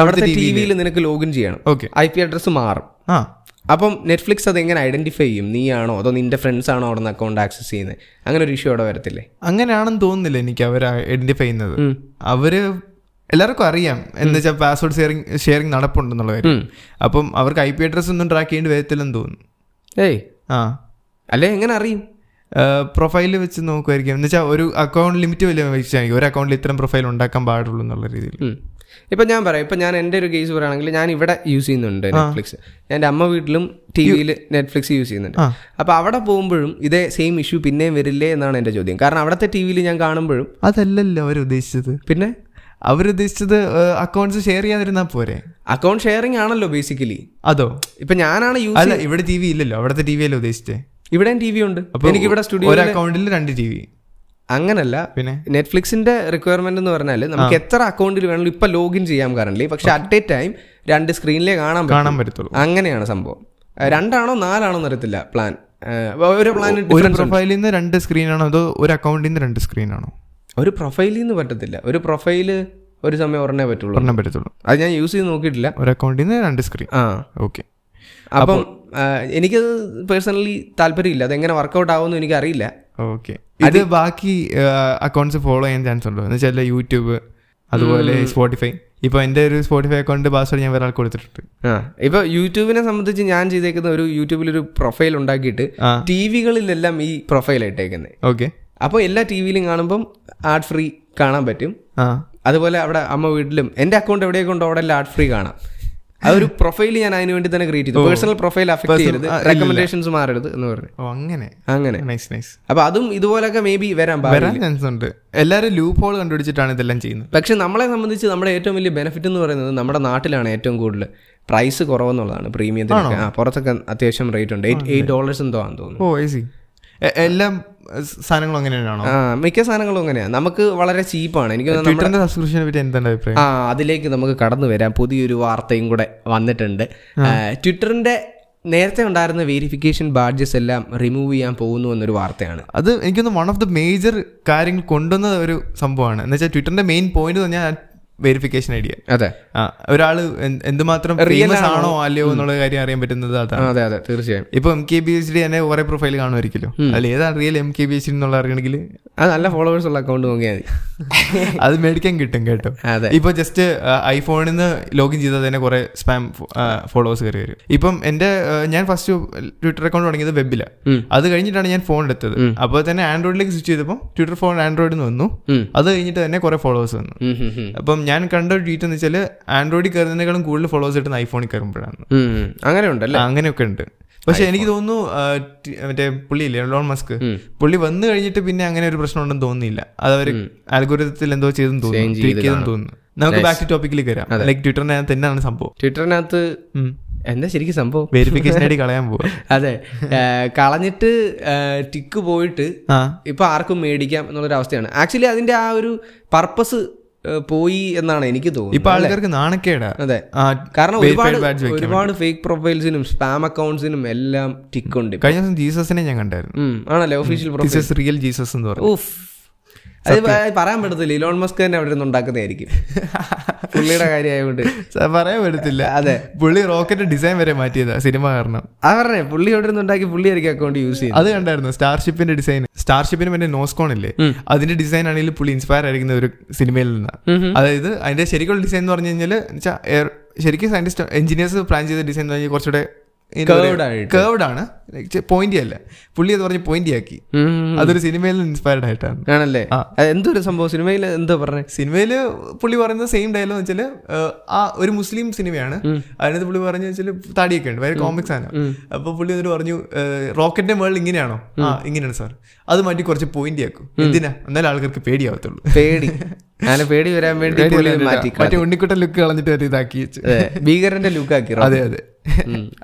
അവിടുത്തെ ടി വിയിൽ നിനക്ക് ലോഗിൻ ചെയ്യണം. ഓക്കെ ഐ പി അഡ്രസ് മാറും. അപ്പം നെറ്റ്ഫ്ലിക്സ് അത് എങ്ങനെ ഐഡന്റിഫൈ ചെയ്യും? നീയാണോ അതോ നിന്റെ ഫ്രണ്ട്സ് ആണോ അവിടെ നിന്ന് അക്കൗണ്ട് ആക്സസ് ചെയ്യുന്നത് അങ്ങനെ ഒരു ഇഷ്യൂ അവിടെ വരത്തില്ലേ? അങ്ങനെയാണെന്ന് തോന്നുന്നില്ല എനിക്ക് അവർ ഐഡന്റിഫൈ ചെയ്യുന്നത്. അവർ എല്ലാവർക്കും അറിയാം. എന്ന് വെച്ചാൽ പാസ്വേഡ് ഷെയറിംഗ് ഷെയറിംഗ് നടപ്പുണ്ടെന്നുള്ള കാര്യം. അപ്പം അവർക്ക് ഐ പി അഡ്രസ് ഒന്നും ട്രാക്ക് ചെയ്യേണ്ടി വരത്തില്ലെന്ന് തോന്നുന്നു. ഏയ്. ആ. അല്ലേ എങ്ങനെ അറിയും? പ്രൊഫൈൽ വെച്ച് നോക്കുമായിരിക്കും എന്ന് വെച്ചാൽ ഒരു അക്കൗണ്ട് ലിമിറ്റ് വലിയ വെച്ചായിരിക്കും ഒരു അക്കൗണ്ടിൽ ഇത്തരം പ്രൊഫൈൽ ഉണ്ടാക്കാൻ പാടുള്ളൂ എന്നുള്ള രീതിയിൽ. ഇപ്പം ഞാൻ പറയാം. ഇപ്പൊ ഞാൻ എന്റെ ഒരു കേസ് പറയുകയാണെങ്കിൽ ഞാൻ ഇവിടെ യൂസ് ചെയ്യുന്നുണ്ട് നെറ്റ്ഫ്ലിക്സ് എന്റെ അമ്മ വീട്ടിലും ടി വിയിൽ നെറ്റ്ഫ്ലിക്സ് യൂസ് ചെയ്യുന്നുണ്ട്. അപ്പോൾ അപ്പൊ അവിടെ പോകുമ്പോഴും ഇതേ സെയിം ഇഷ്യൂ പിന്നെയും വരില്ലേ എന്നാണ് എന്റെ ചോദ്യം. കാരണം അവിടുത്തെ ടി വിയിൽ ഞാൻ കാണുമ്പോഴും അതല്ലല്ലോ അവർ ഉദ്ദേശിച്ചത് പിന്നെ? അവരുദ്ദേശിച്ചത് അക്കൗണ്ട്സ് ഷെയർ ചെയ്യാതിരുന്നാ പോരെ? അക്കൗണ്ട് ഷെയറിംഗ് ആണല്ലോ ബേസിക്കലി അതോ? ഇപ്പൊ ഞാനാണ് യൂസ് അല്ല ഇവിടെ ടി വി ഇല്ലല്ലോ. അവിടുത്തെ ടി വി അല്ലേ ഉദ്ദേശിച്ചേ? ഇവിടെയും ടി വി ഉണ്ട്. എനിക്ക് ഇവിടെ സ്റ്റുഡിയോ ഒരു അക്കൗണ്ടിൽ രണ്ട് ടി വി അങ്ങനല്ല. പിന്നെ? നെറ്റ്ഫ്ലിക്സിന്റെ റിക്വയർമെന്റ് എന്ന് പറഞ്ഞാൽ നമുക്ക് എത്ര അക്കൗണ്ടിൽ വേണമെങ്കിലും ഇപ്പൊ ലോഗിൻ ചെയ്യാം കറന്റ് പക്ഷെ അറ്റ് എ ടൈം രണ്ട് സ്ക്രീനിലേ കാണാൻ കാണാൻ പറ്റത്തുള്ളൂ. അങ്ങനെയാണ് സംഭവം. രണ്ടാണോ നാലാണോ എന്നറിയത്തില്ല പ്ലാൻ ഒരു പ്ലാൻ ഒരു പ്രൊഫൈലിൽ നിന്ന് രണ്ട് സ്ക്രീനാണോ അതോ ഒരു അക്കൗണ്ടിൽ നിന്ന് രണ്ട് സ്ക്രീൻ ആണോ? ഒരു പ്രൊഫൈലിൽ നിന്ന് പറ്റത്തില്ല. ഒരു പ്രൊഫൈൽ ഒരു സമയം ഒരെണ്ണേ പറ്റുള്ളൂ. ഒരെണ്ണം പറ്റത്തുള്ളൂ. അത് ഞാൻ യൂസ് ചെയ്ത് നോക്കിയിട്ടില്ല. ഒരു അക്കൗണ്ടിൽ നിന്ന് രണ്ട് സ്ക്രീൻ ആ. ഓക്കെ അപ്പം എനിക്കത് പേഴ്സണലി താല്പര്യമില്ല. അതെങ്ങനെ വർക്കൗട്ട് ആവുമെന്ന് എനിക്കറിയില്ല. ഓക്കെ ഇത് ബാക്കി അക്കൗണ്ട്സ് ഫോളോ ചെയ്യാൻ ചാൻസ് ഉണ്ടോ? എന്ന് വെച്ചാൽ യൂട്യൂബ് അതുപോലെ സ്പോട്ടിഫൈ ഇപ്പൊ എന്റെ ഒരു സ്പോട്ടിഫൈ അക്കൗണ്ട് പാസ്വേഡ് ഞാൻ വേറെ കൊടുത്തിട്ടുണ്ട്. ഇപ്പൊ യൂട്യൂബിനെ സംബന്ധിച്ച് ഞാൻ ചെയ്തേക്കുന്ന ഒരു യൂട്യൂബിൽ ഒരു പ്രൊഫൈൽ ഉണ്ടാക്കിയിട്ട് ടി വികളിലെല്ലാം ഈ പ്രൊഫൈൽ ഇട്ടേക്കുന്നത് ഓക്കെ അപ്പോൾ എല്ലാ ടി വിയിലും കാണുമ്പം ആഡ് ഫ്രീ കാണാൻ പറ്റും. അതുപോലെ അവിടെ അമ്മ വീട്ടിലും എന്റെ അക്കൗണ്ട് എവിടെയൊക്കെ ഉണ്ടോ അവിടെ എല്ലാം ആഡ് ഫ്രീ കാണാം. അതൊരു പ്രൊഫൈൽ ഞാൻ അതിന് വേണ്ടി തന്നെ ക്രിയേറ്റ് ചെയ്തു. പേഴ്സണൽ പ്രൊഫൈൽ അഫക്ട് ചെയ്യരുത്. റെക്കമെൻഡേഷൻസ് മാറരുത് എന്ന് പറഞ്ഞു. ഓ അങ്ങനെ. അങ്ങനെ. നൈസ് നൈസ് അപ്പൊ അതും ഇതുപോലൊക്കെ മേ ബി വരാൻ വരാൻ ചാൻസ് ഉണ്ട്. എല്ലാവരും ലൂപ്പ് ഹോൾ കണ്ടുപിടിച്ചിട്ടാണ് ഇതെല്ലാം ചെയ്യുന്നത്. പക്ഷെ നമ്മളെ സംബന്ധിച്ച് നമ്മുടെ ഏറ്റവും വലിയ ബെനിഫിറ്റ് എന്ന് പറയുന്നത് നമ്മുടെ നാട്ടിലാണ് ഏറ്റവും കൂടുതൽ പ്രൈസ് കുറവെന്നുള്ളതാണ്. പ്രീമിയത്തിനൊക്കെ പുറത്തൊക്കെ അത്യാവശ്യം റേറ്റ് ഉണ്ട്. എയ്റ്റ് എയ്റ്റ് ഡോളേഴ്സ് എന്തോ ആണെന്ന് തോന്നുന്നു. ഓ എല്ലാം സാധനങ്ങളും അങ്ങനെ തന്നെയാണോ ആ മിക്ക സാധനങ്ങളും അങ്ങനെയാണ് നമുക്ക് വളരെ ചീപ്പാണ്. എനിക്ക് സബ്സ്ക്രിപ്ഷനെ പറ്റി എന്താണ് അഭിപ്രായം? ആ അതിലേക്ക് നമുക്ക് കടന്നു വരാം. പുതിയൊരു വാർത്തയും കൂടെ വന്നിട്ടുണ്ട്. ട്വിറ്ററിന്റെ നേരത്തെ ഉണ്ടായിരുന്ന വെരിഫിക്കേഷൻ ബാഡ്ജസ് എല്ലാം റിമൂവ് ചെയ്യാൻ പോകുന്നു എന്നൊരു വാർത്തയാണ്. അത് എനിക്കൊന്ന് വൺ ഓഫ് ദ മേജർ കാര്യങ്ങൾ കൊണ്ടുവന്ന ഒരു സംഭവമാണ്. എന്ന് വെച്ചാൽ ട്വിറ്ററിന്റെ മെയിൻ പോയിന്റ് പറഞ്ഞാൽ വെരിഫിക്കേഷൻ ഐഡിയ അതെ. ആ ഒരാൾ എന്തുമാത്രം ഫേമസ് ആണോ? അല്ലയോ എന്നുള്ള കാര്യം അറിയാൻ പറ്റുന്നത് അതാണ്. അതെ അതെ തീർച്ചയായും. ഇപ്പൊ M K B H D തന്നെ കുറെ പ്രൊഫൈൽ കാണുമായിരിക്കുമല്ലോ. അതിൽ ഏതാണ് real M K B H D എന്നുള്ള അറിയണമെങ്കിൽ? അത് നല്ല ഫോളോവേഴ്സ് ഉള്ള അക്കൗണ്ട് നോക്കിയാൽ മതി. അത് മേടിക്കാൻ കിട്ടും കേട്ടോ. അതെ. ഇപ്പൊ ജസ്റ്റ് ഐഫോണിൽ നിന്ന് ലോഗിൻ ചെയ്താൽ തന്നെ കുറെ സ്പാം ഫോളോവേഴ്സ് കയറി വരും. ഇപ്പം എന്റെ ഞാൻ ഫസ്റ്റ് ട്വിറ്റർ അക്കൗണ്ട് തുടങ്ങിയത് വെബിലാണ് അത് കഴിഞ്ഞിട്ടാണ് ഞാൻ ഫോൺ എടുത്തത്. അപ്പോൾ തന്നെ ആൻഡ്രോയിഡിലേക്ക് സ്വിച്ച് ചെയ്തപ്പോൾ ട്വിറ്റർ ഫോൺ ആൻഡ്രോയിഡിൽ നിന്ന് വന്നു. അത് കഴിഞ്ഞിട്ട് തന്നെ കുറെ ഫോളോവേഴ്സ് വന്നു. അപ്പം ഞാൻ കണ്ട ഒരു ട്വീറ്റ് എന്ന് വെച്ചാൽ ആൻഡ്രോയിഡ് കയറുന്നതിനേക്കാളും കൂടുതൽ ഫോളോവേഴ്സ് കിട്ടുന്ന ഐഫോണിൽ കയറുമ്പോഴാണ്. അങ്ങനെ ഉണ്ടല്ലേ അങ്ങനെയൊക്കെ ഉണ്ട്. പക്ഷെ എനിക്ക് തോന്നുന്നു മറ്റേ പുള്ളിയില്ലേ ലോൺ മസ്ക് പുള്ളി വന്നു കഴിഞ്ഞിട്ട് പിന്നെ അങ്ങനെ ഒരു പ്രശ്നം ഉണ്ടെന്ന് തോന്നുന്നില്ല. അത് അവർ അൽഗോരിതത്തിൽ എന്തോ ചെയ്തെന്ന് തോന്നുന്നു ചെയ്തെന്ന് തോന്നുന്നു. നമുക്ക് ബാക്ക് ടു കയറാം വരാം ലൈക്ക് ട്വിറ്ററിനകത്ത് തന്നെയാണ് സംഭവം. ട്വിറ്ററിനകത്ത് എന്താ ശരിക്കും സംഭവം? വെരിഫിക്കേഷൻ ആയിട്ട് കളയാൻ പോവാ. അതെ. കളഞ്ഞിട്ട് ടിക്ക് പോയിട്ട് ഇപ്പൊ ആർക്കും മേടിക്കാം എന്നുള്ളൊരു അവസ്ഥയാണ് ആക്ച്വലി അതിന്റെ ആ ഒരു പർപ്പസ് പോയി എന്നാണ് എനിക്ക് ഇപ്പൊ തോന്നുന്നത് ആൾക്കാർക്ക് നാണക്കേടാ. അതെ. കാരണം ഒരുപാട് ഒരുപാട് ഫേക്ക് പ്രൊഫൈൽസിനും സ്പാം അക്കൗണ്ട്സിനും എല്ലാം ടിക്ക് ഉണ്ട് കഴിഞ്ഞ ദിവസം ജീസസിനെ ഞാൻ കണ്ടായിരുന്നു. ആണല്ലേ ഒഫീഷ്യൽ പ്രൊഫൈൽ റിയൽ ജീസസ് എന്ന് പറഞ്ഞു. അത് പറയാൻ പറ്റത്തില്ല ഇലോൺ മസ്ക് തന്നെ അവിടെ നിന്ന് ഉണ്ടാക്കുന്നതായിരിക്കും. പുള്ളിയുടെ കാര്യമായതുകൊണ്ട് പറയാൻ പറ്റത്തില്ല. അതെ. പുള്ളി റോക്കറ്റ് ഡിസൈൻ വരെ മാറ്റിയതാ സിനിമ കാരണം. ആ പറഞ്ഞേ പുള്ളി അവിടെ നിന്ന് ഉണ്ടാക്കി പുള്ളി ആയിരിക്കും അക്കൗണ്ട് യൂസ് ചെയ്യും അത് കണ്ടായിരുന്നു സ്റ്റാർഷിപ്പിന്റെ ഡിസൈൻ. സ്റ്റാർഷിപ്പിന് മറ്റേ നോസ്കോൺ ഇല്ലേ? അതിന്റെ ഡിസൈൻ ആണെങ്കിൽ പുള്ളി ഇൻസ്പയർ ആയിരിക്കുന്ന ഒരു സിനിമയിൽ നിന്നാണ് അതായത് അതിന്റെ ശരിക്കുള്ള ഡിസൈൻ എന്ന് പറഞ്ഞു കഴിഞ്ഞാൽ ശരിക്കും സയന്റിസ്റ്റ് എഞ്ചിനീയേഴ്സ് പ്ലാൻ ചെയ്ത ഡിസൈൻ എന്ന് പറഞ്ഞാൽ കുറച്ചുകൂടെ. കേർവ്ഡ് ആണ്. പോയിന്റി അല്ല. പുള്ളി അത് പറഞ്ഞ് പോയിന്റി ആക്കി. അതൊരു സിനിമയിൽ ഇൻസ്പയർഡ് ആയിട്ടാണ്. ആണല്ലേ. എന്തൊരു സംഭവം? സിനിമയിൽ എന്താ പറഞ്ഞത് സിനിമയിൽ പുള്ളി പറയുന്ന സെയിം ഡയലോഗ് വെച്ചാൽ ആ ഒരു മുസ്ലിം സിനിമയാണ്. അതിനകത്ത് പുള്ളി പറഞ്ഞു വെച്ചാൽ താടിയൊക്കെ ഉണ്ട് വേറെ കോമിക്സ് ആണ്. അപ്പൊ പുള്ളി എന്നിട്ട് പറഞ്ഞു റോക്കറ്റിന്റെ മേളിൽ ഇങ്ങനെയാണോ? ആ ഇങ്ങനെയാണ് സാർ. അത് മാറ്റി കുറച്ച് പോയിന്റ് ആക്കും. എന്തിനാ? എന്നാലും ആൾക്കാർക്ക് പേടിയാവത്തുള്ളൂ. പേടി. അങ്ങനെ പേടി വരാൻ വേണ്ടി മാറ്റി മറ്റേ ഉണ്ണിക്കുട്ട ലുക്ക് കളഞ്ഞിട്ട് ഇതാക്കി ഭീകരന്റെ ലുക്ക് ഭീകരന്റെ ലുക്കാക്കി അതെ അതെ.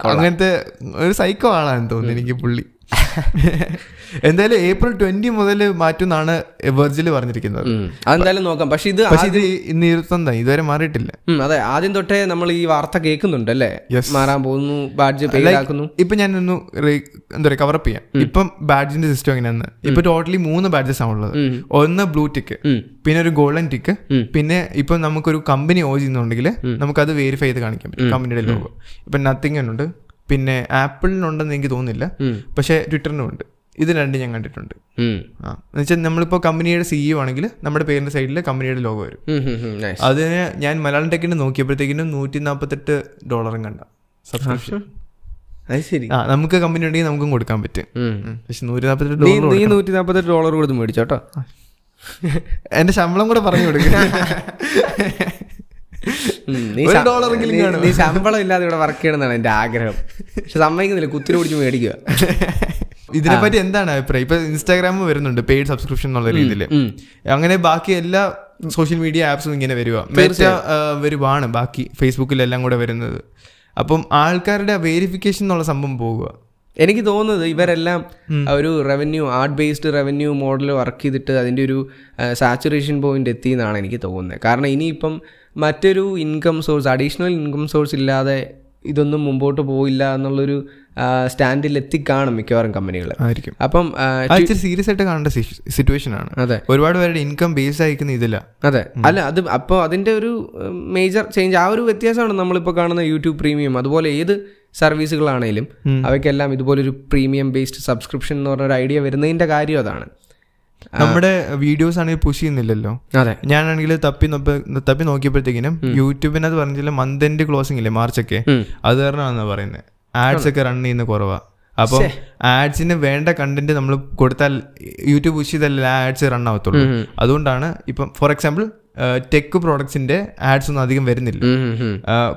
അങ്ങനത്തെ ഒരു സൈക്കോ ആളാണെന്ന് തോന്നുന്നു എനിക്ക് പുള്ളി. എന്തായാലും ഏപ്രിൽ ട്വന്റി മുതൽ മാറ്റുന്നാണ് വെർജിൽ പറഞ്ഞിരിക്കുന്നത്. എന്തായാലും അതെന്തായാലും നോക്കാം. പക്ഷെ ഇത് പക്ഷെ ഇത് ഇന്ന് ഇരുപത്തൊന്നായി ഇതുവരെ മാറിയിട്ടില്ല. അതെ. ആദ്യം തൊട്ടേ നമ്മൾ ഈ വാർത്ത കേൾക്കുന്നുണ്ട് അല്ലേ. മാറാൻ പോകുന്നു ബാഡ്ജ് ഇപ്പൊ ഞാൻ ഒന്ന് എന്താ പറയുക കവറപ്പ് ചെയ്യാം. ഇപ്പം ബാഡ്ജിന്റെ സിസ്റ്റം എങ്ങനെയാന്ന്. ഇപ്പൊ ടോട്ടലി മൂന്ന് ബാഡ്ജസ് ആണുള്ളത് ഒന്ന് ബ്ലൂ ടിക്ക് പിന്നെ ഒരു ഗോൾഡൻ ടിക്ക് പിന്നെ ഇപ്പൊ നമുക്കൊരു കമ്പനി ഓ ചെയ്യുന്നുണ്ടെങ്കിൽ നമുക്കത് വെരിഫൈ ചെയ്ത് കാണിക്കാൻ പറ്റും കമ്പനിയുടെ ലോഗോ ഇപ്പൊ നത്തിങ് ഉണ്ട് പിന്നെ ആപ്പിളിനുണ്ടെന്ന് എനിക്ക് തോന്നുന്നില്ല. പക്ഷേ ട്വിറ്ററിനും ഉണ്ട് ഇത് രണ്ടും ഞാൻ കണ്ടിട്ടുണ്ട്. ആ. എന്നുവെച്ചാൽ നമ്മളിപ്പോൾ കമ്പനിയുടെ സിഇഒ ആണെങ്കിൽ നമ്മുടെ പേരിന്റെ സൈഡിൽ കമ്പനിയുടെ ലോഗോ വരും. അതിന് ഞാൻ മലയാളം ടെക്കിന് നോക്കിയപ്പോഴത്തേക്കിനും നൂറ്റി നാൽപ്പത്തെട്ട് ഡോളറും കണ്ട. സബ്സ്ക്രിപ്ഷൻ ശരി. ആ നമുക്ക് കമ്പനി ഉണ്ടെങ്കിൽ നമുക്കും കൊടുക്കാൻ പറ്റും. ഉം. ഉം. പക്ഷെ നൂറ്റി നാൽപ്പത്തെട്ട് ഡോളർ നീ നൂറ്റി നാൽപ്പത്തെട്ട് ഡോളർ കൊടുത്ത് മേടിച്ചോട്ടോ എന്റെ ശമ്പളം കൂടെ പറഞ്ഞു കൊടുക്കുക നീ ശമ്പളം ഇല്ലാതെ ഇവിടെ വർക്ക് ചെയ്യണമെന്നാണ് എന്റെ ആഗ്രഹം. പക്ഷെ സമ്മതിക്കുന്നില്ല കുത്തിരി പിടിച്ച് മേടിക്കുക. ഇതിനെപ്പറ്റി എന്താണ് അഭിപ്രായം? ഇപ്പൊ ഇൻസ്റ്റാഗ്രാം വരുന്നുണ്ട് പെയ്ഡ് സബ്സ്ക്രിപ്ഷൻ എന്നുള്ള രീതിയിൽ അങ്ങനെ ബാക്കി എല്ലാ സോഷ്യൽ മീഡിയ ആപ്സും ഇങ്ങനെ വരുക മെറ്റ വരുവാണ് ബാക്കി ഫേസ്ബുക്കിലെല്ലാം കൂടെ വരുന്നത്. അപ്പം ആൾക്കാരുടെ വെരിഫിക്കേഷൻ എന്നുള്ള സംഭവം പോവുക എനിക്ക് തോന്നുന്നത് ഇവരെല്ലാം ഒരു revenue art based revenue model work ചെയ്തിട്ട് അതിന്റെ ഒരു സാച്ചുറേഷൻ പോയിന്റ് എത്തി എന്നാണ് എനിക്ക് തോന്നുന്നത്. കാരണം ഇനിയിപ്പം മറ്റൊരു income source additional income source ഇല്ലാതെ ഇതൊന്നും മുമ്പോട്ട് പോയില്ല എന്നുള്ളൊരു സ്റ്റാൻഡിൽ എത്തിക്കാണും മിക്കവാറും കമ്പനികൾ ആയിരിക്കും. അപ്പം സീരിയസ് ആയിട്ട് കാണേണ്ട സിറ്റുവേഷൻ ആണ്. അതെ. ഒരുപാട് പേരുടെ ഇൻകം ബേസ് ആയിരിക്കുന്ന ഇതില്ല അതെ. അല്ല അത് അപ്പോൾ അതിന്റെ ഒരു മേജർ ചേഞ്ച് ആ ഒരു വ്യത്യാസമാണ് നമ്മളിപ്പോൾ കാണുന്ന യൂട്യൂബ് പ്രീമിയം. അതുപോലെ ഏത് സർവീസുകളാണേലും അവയ്ക്കെല്ലാം ഇതുപോലൊരു പ്രീമിയം ബേസ്ഡ് സബ്സ്ക്രിപ്ഷൻ എന്ന് പറഞ്ഞ ഒരു ഐഡിയ വരുന്നതിന്റെ കാര്യം അതാണ്. നമ്മുടെ വീഡിയോസ് ആണെങ്കിൽ പുഷ് ചെയ്യുന്നില്ലല്ലോ. അതെ. ഞാനാണെങ്കിൽ തപ്പി തപ്പി നോക്കിയപ്പോഴത്തേക്കിനും യൂട്യൂബിനകത്ത് പറഞ്ഞില്ല മന്ത് എൻഡ് ക്ലോസിംഗ് ഇല്ലേ മാർച്ചൊക്കെ ഒക്കെ? അത് കാരണമാണെന്നാ പറയുന്നത് ആഡ്സ് ഒക്കെ റൺ ചെയ്യുന്ന കുറവാ. അപ്പൊ ആഡ്സിന് വേണ്ട കണ്ടന്റ് നമ്മൾ കൊടുത്താൽ യൂട്യൂബ് പുഷ് ചെയ്താലേ ആഡ്സ് റൺ ആവത്തുള്ളൂ. അതുകൊണ്ടാണ് ഇപ്പം ഫോർ എക്സാമ്പിൾ ടെക് പ്രോഡക്ട്സിന്റെ ആഡ്സ് ഒന്നും അധികം വരുന്നില്ല.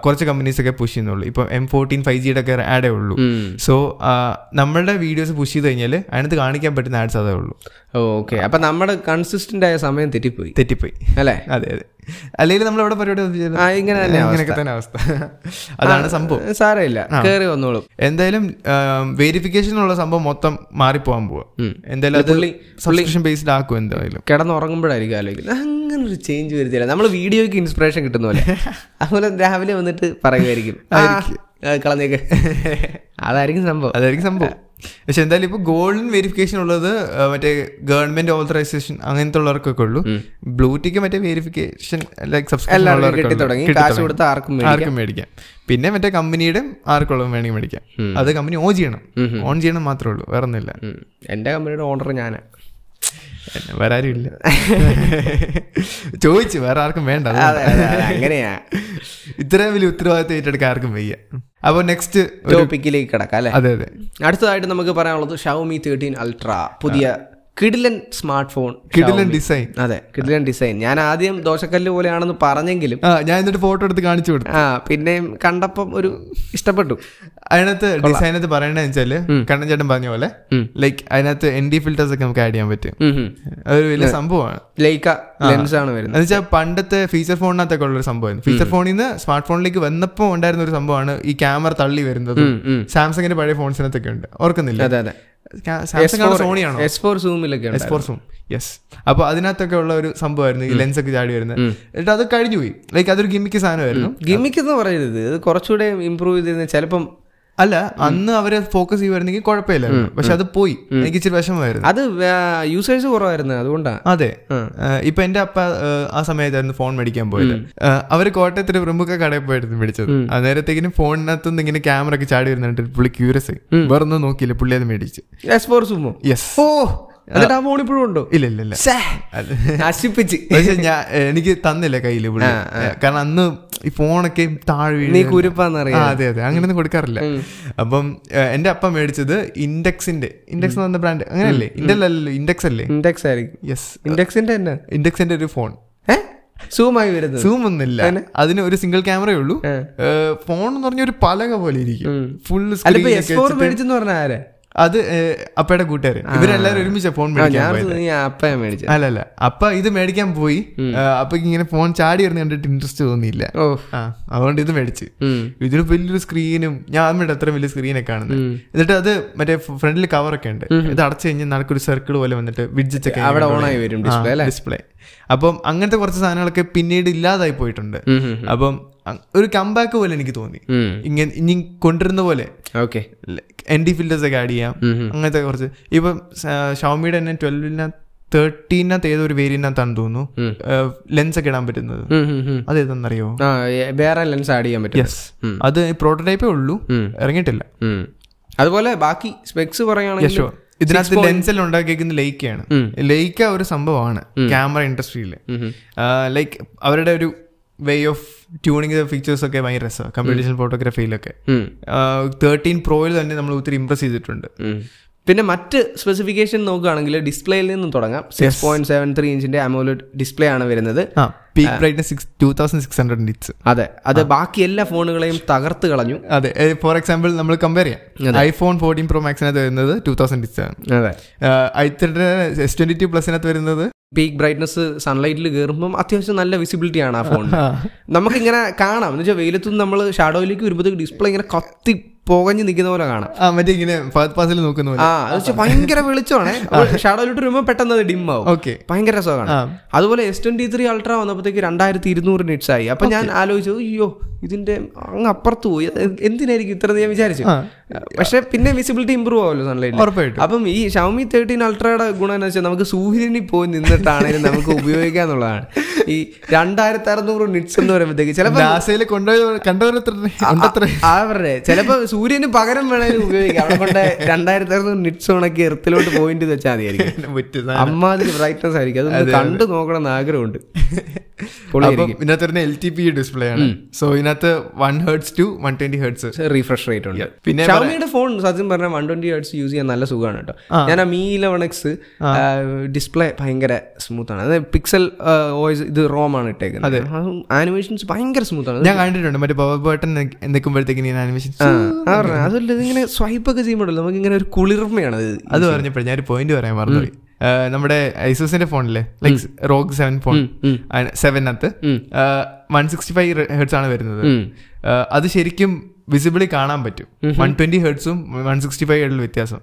കുറച്ച് കമ്പനീസ് ഒക്കെ പുഷ് ചെയ്യുന്നുള്ളൂ. ഇപ്പൊ എം ഫോർട്ടീൻ ഫൈവ് ജിയുടെ ഒക്കെ ആഡേ ഉള്ളൂ. സോ നമ്മളുടെ വീഡിയോസ് പുഷ് ചെയ്ത് കഴിഞ്ഞാൽ അതിനകത്ത് കാണിക്കാൻ പറ്റുന്ന ആഡ്സ് അതേ ഉള്ളൂ. ഓക്കെ. അപ്പൊ നമ്മുടെ കൺസിസ്റ്റന്റ് ആയ സമയം തെറ്റിപ്പോയി. തെറ്റിപ്പോയി. അല്ലേ? അതെ അതെ. അല്ലെങ്കിൽ നമ്മൾ ഇവിടെ പരിപാടി ഇങ്ങനെ തന്നെ ഇങ്ങനെയൊക്കെ തന്നെ അവസ്ഥ. അതാണ് സംഭവം. സാരമില്ല. കയറി വന്നോളും. എന്തായാലും വെരിഫിക്കേഷൻ ഉള്ള സംഭവം മൊത്തം മാറിപ്പോവാൻ പോവാ. എന്തായാലും അത് ബേസ്ഡ് ആക്കും എന്തായാലും. കിടന്നുറങ്ങുമ്പോഴായിരിക്കും ആലോചിക്കുന്നത്. അങ്ങനെ ഒരു ചേഞ്ച് വരുത്തില്ല നമ്മൾ വീഡിയോയ്ക്ക് ഇൻസ്പിറേഷൻ കിട്ടുന്ന പോലെ. അതുപോലെ രാവിലെ വന്നിട്ട് പറയുമായിരിക്കും. "ആ, ആ, കളഞ്ഞേക്ക്. അതായിരിക്കും സംഭവം. അതായിരിക്കും സംഭവം. പക്ഷെ എന്തായാലും ഇപ്പൊ ഗോൾഡൻ വെരിഫിക്കേഷൻ ഉള്ളത് മറ്റേ ഗവൺമെന്റ് ഓതറൈസേഷൻ അങ്ങനത്തെ ഉള്ളവർക്കൊക്കെ ഉള്ളൂ. ബ്ലൂടിക്ക് മറ്റേ വെരിഫിക്കേഷൻ ലൈക് സബ്സ്ക്രൈബ് ആർക്കും മേടിക്കാം. പിന്നെ മറ്റേ കമ്പനിയുടെ ആർക്കുള്ളതും വേണമെങ്കിൽ മേടിക്കാം. അത് കമ്പനി ഓൺ ചെയ്യണം. ഓൺ ചെയ്യണം മാത്രമേ ഉള്ളൂ. വേറെ ഒന്നുമില്ല ഉം. എന്റെ കമ്പനിയുടെ ഓണർ ഞാനാ. എന്നെ വേറെ ആരും ഇല്ല ചോദിച്ചു വേറെ ആർക്കും വേണ്ട അങ്ങനെയാ. ഇത്രയും വലിയ ഉത്തരവാദിത്തം ഏറ്റെടുക്കാൻ ആർക്കും വയ്യ. അപ്പോൾ നെക്സ്റ്റ് ടോപ്പിക്കിലേക്ക് കിടക്കാം അല്ലേ? അതെ അതെ. അടുത്തതായിട്ട് നമുക്ക് പറയാനുള്ളത് ഷൗമി തേർട്ടീൻ അൾട്ര പുതിയ കിഡിലൻ സ്മാർട്ട് ഫോൺ കിഡിലൻ ഡിസൈൻ. അതെ കിഡിലൻ ഡിസൈൻ. ഞാൻ ആദ്യം ദോശക്കല്ല് പോലെയാണെന്ന് പറഞ്ഞെങ്കിലും ഞാൻ എന്നിട്ട് ഫോട്ടോ എടുത്ത് കാണിച്ചു കൊടുത്തു. ആ പിന്നെയും കണ്ടപ്പം ഒരു ഇഷ്ടപ്പെട്ടു. അതിനകത്ത് ഡിസൈനകത്ത് പറയണെന്ന് വെച്ചാൽ കണ്ണൻ ചേട്ടൻ പറഞ്ഞ പോലെ ലൈക്ക് അതിനകത്ത് എൻ ഡി ഫിൽറ്റേഴ്സ് ഒക്കെ നമുക്ക് ആഡ് ചെയ്യാൻ പറ്റും. അതൊരു വലിയ സംഭവമാണ്. ലൈക്ക ലെൻസ് ആണ് വരുന്നത്. എന്ന് വെച്ചാൽ പണ്ടത്തെ ഫീച്ചർ ഫോണിനകത്തൊക്കെ ഉള്ള ഒരു സംഭവമായിരുന്നു ഫീച്ചർ ഫോണിൽ നിന്ന് സ്മാർട്ട് ഫോണിലേക്ക് വന്നപ്പോൾ ഉണ്ടായിരുന്ന ഒരു സംഭവമാണ് ഈ ക്യാമറ തള്ളി വരുന്നത്. സാംസങ്ങിന്റെ പഴയ ഫോൺസിനകത്തൊക്കെ ഉണ്ട്. ഓർക്കുന്നില്ല? അതെ അതെ. സാംസങ് ആണോ സോണിയാണോ എസ് ഫോർ സൂമിലൊക്കെ എസ് ഫോർ സൂം യെസ് അപ്പൊ അതിനകത്തൊക്കെ ഉള്ള ഒരു സംഭവമായിരുന്നു ഈ ലെൻസ് ഒക്കെ ചാടി വരുന്നത്. എന്നിട്ട് അത് കഴിഞ്ഞു പോയി ലൈക്ക് അതൊരു ഗിമ്മിക്ക് സാധനമായിരുന്നു. ഗിമിക്ക് എന്ന് പറയരുത്. കുറച്ചുകൂടെ ഇമ്പ്രൂവ് ചെയ്തിരുന്ന ചിലപ്പം അല്ല അന്ന് അവർ ഫോക്കസ് ചെയ്യുമായിരുന്നെങ്കിൽ കുഴപ്പമില്ല പക്ഷെ അത് പോയി. എനിക്ക് ഇച്ചിരി വിഷമമായിരുന്നു. അത് യൂസേഴ്സ് കുറവായിരുന്നു അതുകൊണ്ടാണ് അതെ. ഇപ്പൊ എന്റെ അപ്പ ആ സമയത്തായിരുന്നു ഫോൺ മേടിക്കാൻ പോയത്. അവർ കോട്ടയത്തിന് പ്രമുഖ കടയിൽ പോയിരുന്നു മേടിച്ചത്. അന്നേരത്തേക്കിനും ഫോണിനകത്തുനിന്ന് ഇങ്ങനെ ക്യാമറ ഒക്കെ ചാടി വരുന്നുണ്ട് പുള്ളി ക്യൂരിയസ് വേറൊന്നും വേറെ ഒന്നും നോക്കിയില്ല പുള്ളി അത് മേടിച്ചു. എസ് ഫോർ സൂമോ യെസ് ഓ എന്നിട്ട് ആ ഫോൺ ഇപ്പോഴും ഉണ്ടോ? ഇല്ല ഇല്ല ഇല്ല. അത് നശിപ്പിച്ച്. പക്ഷെ ഞാൻ എനിക്ക് തന്നില്ല കയ്യിൽ പുള്ളി. കാരണം അന്ന് ഈ ഫോണൊക്കെ താഴെ. നീ കുരുപ്പാന്നറിയാം. അതെ അതെ. അങ്ങനെയൊന്നും കൊടുക്കാറില്ല. അപ്പം എന്റെ എന്റെ അപ്പ മേടിച്ചത് ഇൻഡെക്സിന്റെ ഇൻഡെക്സ് എന്ന് പറഞ്ഞ ബ്രാൻഡ് അങ്ങനെയല്ലേ? ഇന്റൽ അല്ലല്ലോ ഇൻഡെക്സ് അല്ലേ? ഇൻഡെക്സ് ആയിരിക്കും യെസ് ഇൻഡെക്സിന്റെ തന്നെ? ഇൻഡെക്സിന്റെ ഒരു ഫോൺ. സൂം സൂമായി വരുന്നത്. സൂം ഒന്നുമില്ല. അതിന് ഒരു സിംഗിൾ ക്യാമറയേ ഉള്ളൂ. ഫോൺ എന്ന് പറഞ്ഞ ഒരു പലക പോലെ ഇരിക്കും. ഫുൾ സ്ക്രീൻ മേടിച്ചെന്ന് പറഞ്ഞ ആരെ? അത് അപ്പയുടെ കൂട്ടുകാരൻ ഇവരെല്ലാരും ഒരുമിച്ച് ഫോൺ മേടിക്കാൻ അല്ല അല്ല അപ്പ ഇത് മേടിക്കാൻ പോയി. അപ്പൊ ഇങ്ങനെ ഫോൺ ചാടി വരുന്ന കണ്ടിട്ട് ഇൻട്രസ്റ്റ് തോന്നിയില്ല. അതുകൊണ്ട് ഇത് മേടിച്ച്. ഇതിന് വലിയൊരു സ്ക്രീനും ഞാൻ അമ്മയുടെ അത്ര വലിയ സ്ക്രീനൊക്കെ കാണുന്നത് എന്നിട്ട് അത് മറ്റേ ഫ്രണ്ടിൽ കവറൊക്കെ ഉണ്ട്. ഇത് അടച്ചു കഴിഞ്ഞാൽ നടക്കൊരു സർക്കിൾ പോലെ വന്നിട്ട് വിഡ്ജറ്റ് ഒക്കെ അവിടെ ഓണായി ആയി വരും? ഡിസ്പ്ലേ അപ്പം അങ്ങനത്തെ കുറച്ച് സാധനങ്ങളൊക്കെ പിന്നീട് ഇല്ലാതായി പോയിട്ടുണ്ട്. അപ്പം ഒരു കംബാക്ക് പോലെ എനിക്ക് തോന്നി. ഇങ്ങനെ ഇനി കൊണ്ടിരുന്ന പോലെ. ഓക്കെ എൻ ഡി ഫിൽറ്റേഴ്സ് ഒക്കെ ആഡ് ചെയ്യാം. അങ്ങനത്തെ കുറച്ച്. ഇപ്പം ഷോമിയുടെ തന്നെ ട്വൽവിന തേർട്ടീനകത്ത് ഏതൊരു വേരിയന്റിനകത്താണ് തോന്നുന്നു. ലെൻസ് ഒക്കെ ഇടാൻ പറ്റുന്നത്. അതേതെന്നറിയോ ആ ഏ- വേറെ ലെൻസ് ആഡ് ചെയ്യാൻ പറ്റും. യെസ് അത് പ്രോട്ടോടൈപ്പേ ഉള്ളൂ. ഇറങ്ങിയിട്ടില്ല. അതുപോലെ ബാക്കി സ്പെക്സ് പറയുകയാണെങ്കിൽ ഇതിനകത്ത് ലെൻസിൽ ഉണ്ടാക്കിയിരിക്കുന്ന ലൈക്കാണ് ലൈക്ക ഒരു സംഭവമാണ് ക്യാമറ ഇൻഡസ്ട്രിയിൽ ലൈക്ക് അവരുടെ ഒരു വേ ഓഫ് ട്യൂണിങ് ഫീച്ചേഴ്സ് ഒക്കെ ഭയങ്കര രസമാണ്. കമ്പ്യൂട്ടേഷൻ ഫോട്ടോഗ്രാഫിയിലൊക്കെ. തേർട്ടീൻ പ്രോയിൽ തന്നെ നമ്മൾ ഒത്തിരി ഇംപ്രസ് ചെയ്തിട്ടുണ്ട്. പിന്നെ മറ്റ് സ്പെസിഫിക്കേഷൻ നോക്കുകയാണെങ്കിൽ ഡിസ്പ്ലേയിൽ നിന്നും തുടങ്ങാം. സിക്സ് പോയിന്റ് സെവൻ ത്രീ ഇഞ്ചിന്റെ അമോലോഡ് ഡിസ്പ്ലേ ആണ് വരുന്നത്. ആ peak brightness six two thousand six hundred nits അതെ. അത് ബാക്കി എല്ലാ ഫോണുകളെയും തകർത്ത് കളഞ്ഞു. അതെ. ഫോർ എക്സാമ്പിൾ നമ്മൾ കമ്പയർ ചെയ്യാം. ഐഫോൺ ഫോർട്ടീൻ പ്രോ മാക്സിനകത്ത് വരുന്നത് ടൂ തൗസൻഡ് ഡിസ് ആണ്. അതെ. ഐ എസ് ട്വന്റി ടു പ്ലസിനകത്ത് വരുന്നത് പീക്ക് ബ്രൈറ്റ്നസ് സൺലൈറ്റിൽ കയറുമ്പം അത്യാവശ്യം നല്ല വിസിബിലിറ്റി ആണ് ആ ഫോണിന് നമുക്കിങ്ങനെ കാണാം. എന്ന് വെച്ചാൽ വെയിലത്തുനിന്ന് നമ്മൾ ഷാഡോയിലേക്ക് വരുമ്പോഴത്തേക്ക് ഡിസ്പ്ലേ ഇങ്ങനെ കത്തി പോകഞ്ഞ് നിൽക്കുന്ന പോലെ കാണാം. ആ മറ്റേ ഇങ്ങനെ പാസിൽ നോക്കുന്ന പോലെ. ആ അത് വെച്ചാൽ ഭയങ്കര വെളിച്ചമാണ്. ഷാഡോയിലോട്ട് വരുമ്പോൾ പെട്ടെന്ന് അത് ഡിം ആവും. ഓക്കെ. ഭയങ്കര രസമാണ്. അതുപോലെ എസ് ട്വന്റി ത്രീ അൾട്ര വന്നപ്പോഴത്തേക്ക് രണ്ടായിരത്തി ഇരുന്നൂറ് നിറ്റ്സ് ആയി. അപ്പൊ ഞാൻ ആലോചിച്ചു അയ്യോ ഇതിന്റെ അങ്ങ് അപ്പുറത്ത് പോയി. എന്തിനായിരിക്കും ഇത്ര ഞാൻ വിചാരിച്ചു. പക്ഷെ പിന്നെ വിസിബിലിറ്റി ഇമ്പ്രൂവ് ആവുമല്ലോ സൺലൈറ്റ് ഉറപ്പായിട്ടും. അപ്പം ഈ ഷവമി തേർട്ടീൻ അൾട്രയുടെ ഗുണം എന്ന് വെച്ചാൽ നമുക്ക് സൂര്യനിൽ പോയി നിന്നിട്ടാണെങ്കിലും നമുക്ക് ഉപയോഗിക്കുക എന്നുള്ളതാണ്. ഈ രണ്ടായിരത്തി അറുന്നൂറ് നിറ്റ്സ് എന്ന് പറയുമ്പോഴത്തേക്ക് ചിലപ്പോൾ കൊണ്ടുപോയി അവരുടെ ചിലപ്പോൾ സൂര്യന് പകരം വേണേലും ഉപയോഗിക്കാം. അവിടെ കൊണ്ട് രണ്ടായിരത്തി അറുന്നൂറ് നിറ്റ്സ് ഉണക്കി എർത്തിലോട്ട് പോയിന്റ് വെച്ചാൽ മതിയായിരിക്കും. അമ്മാതിരി ബ്രൈറ്റ്നസ് ആയിരിക്കും. അത് കണ്ടു നോക്കണം എന്ന് ആഗ്രഹമുണ്ട് ഇതിനകത്ത് എൽ ടി പി ഡിസ്പ്ലേ ആണ്. സോ ഇതിനകത്ത് one hertz to one twenty hertz refresh rate ഉണ്ട്. പിന്നെ ഷവമിയുടെ ഫോൺ സത്യം പറഞ്ഞാൽ വൺ ട്വന്റി ഹേർട്സ് യൂസ് ചെയ്യാൻ നല്ല സുഖമാണ് കേട്ടോ. ഞാൻ ആ മീ ഇലവൺ എക്സ് ഡിസ്പ്ലേ ഭയങ്കര സ്മൂത്ത് ആണ്. അതായത് പിക്സൽ വോയിസ് ഇത് റോം ആണ് ഇട്ടേക്കുന്നത്. ആനിമേഷൻസ് ഭയങ്കര സ്മൂത്ത് ആണ്. ഞാൻ കണ്ടിട്ടുണ്ട്. മറ്റേ പവർ ബട്ടൺ നിൽക്കുമ്പോഴത്തേക്ക് ആനിമേഷൻ അതല്ല ഇതിങ്ങനെ സ്വൈപ്പ് ഒക്കെ ചെയ്യുമ്പോഴല്ലോ നമുക്ക് ഇങ്ങനെ ഒരു കുളിർമയാണ്. അത് പറഞ്ഞപ്പോഴേ ഞാൻ ഒരു പോയിന്റ് പറയാൻ മറന്നുപോയി. നമ്മുടെ ഐസോസിന്റെ ഫോണിലെ ലൈക് റോഗ് സെവൻ ഫോൺ. സെവനകത്ത്. വൺ സിക്സ്റ്റി ഫൈവ് ഹെർട്സ് ആണ് വരുന്നത്. അത് ശരിക്കും വിസിബിളി കാണാൻ പറ്റും. വൺ ട്വന്റി ഹെർട്സും വൺ സിക്സ്റ്റി ഫൈവ് ഹെർഡിൽ വ്യത്യാസം.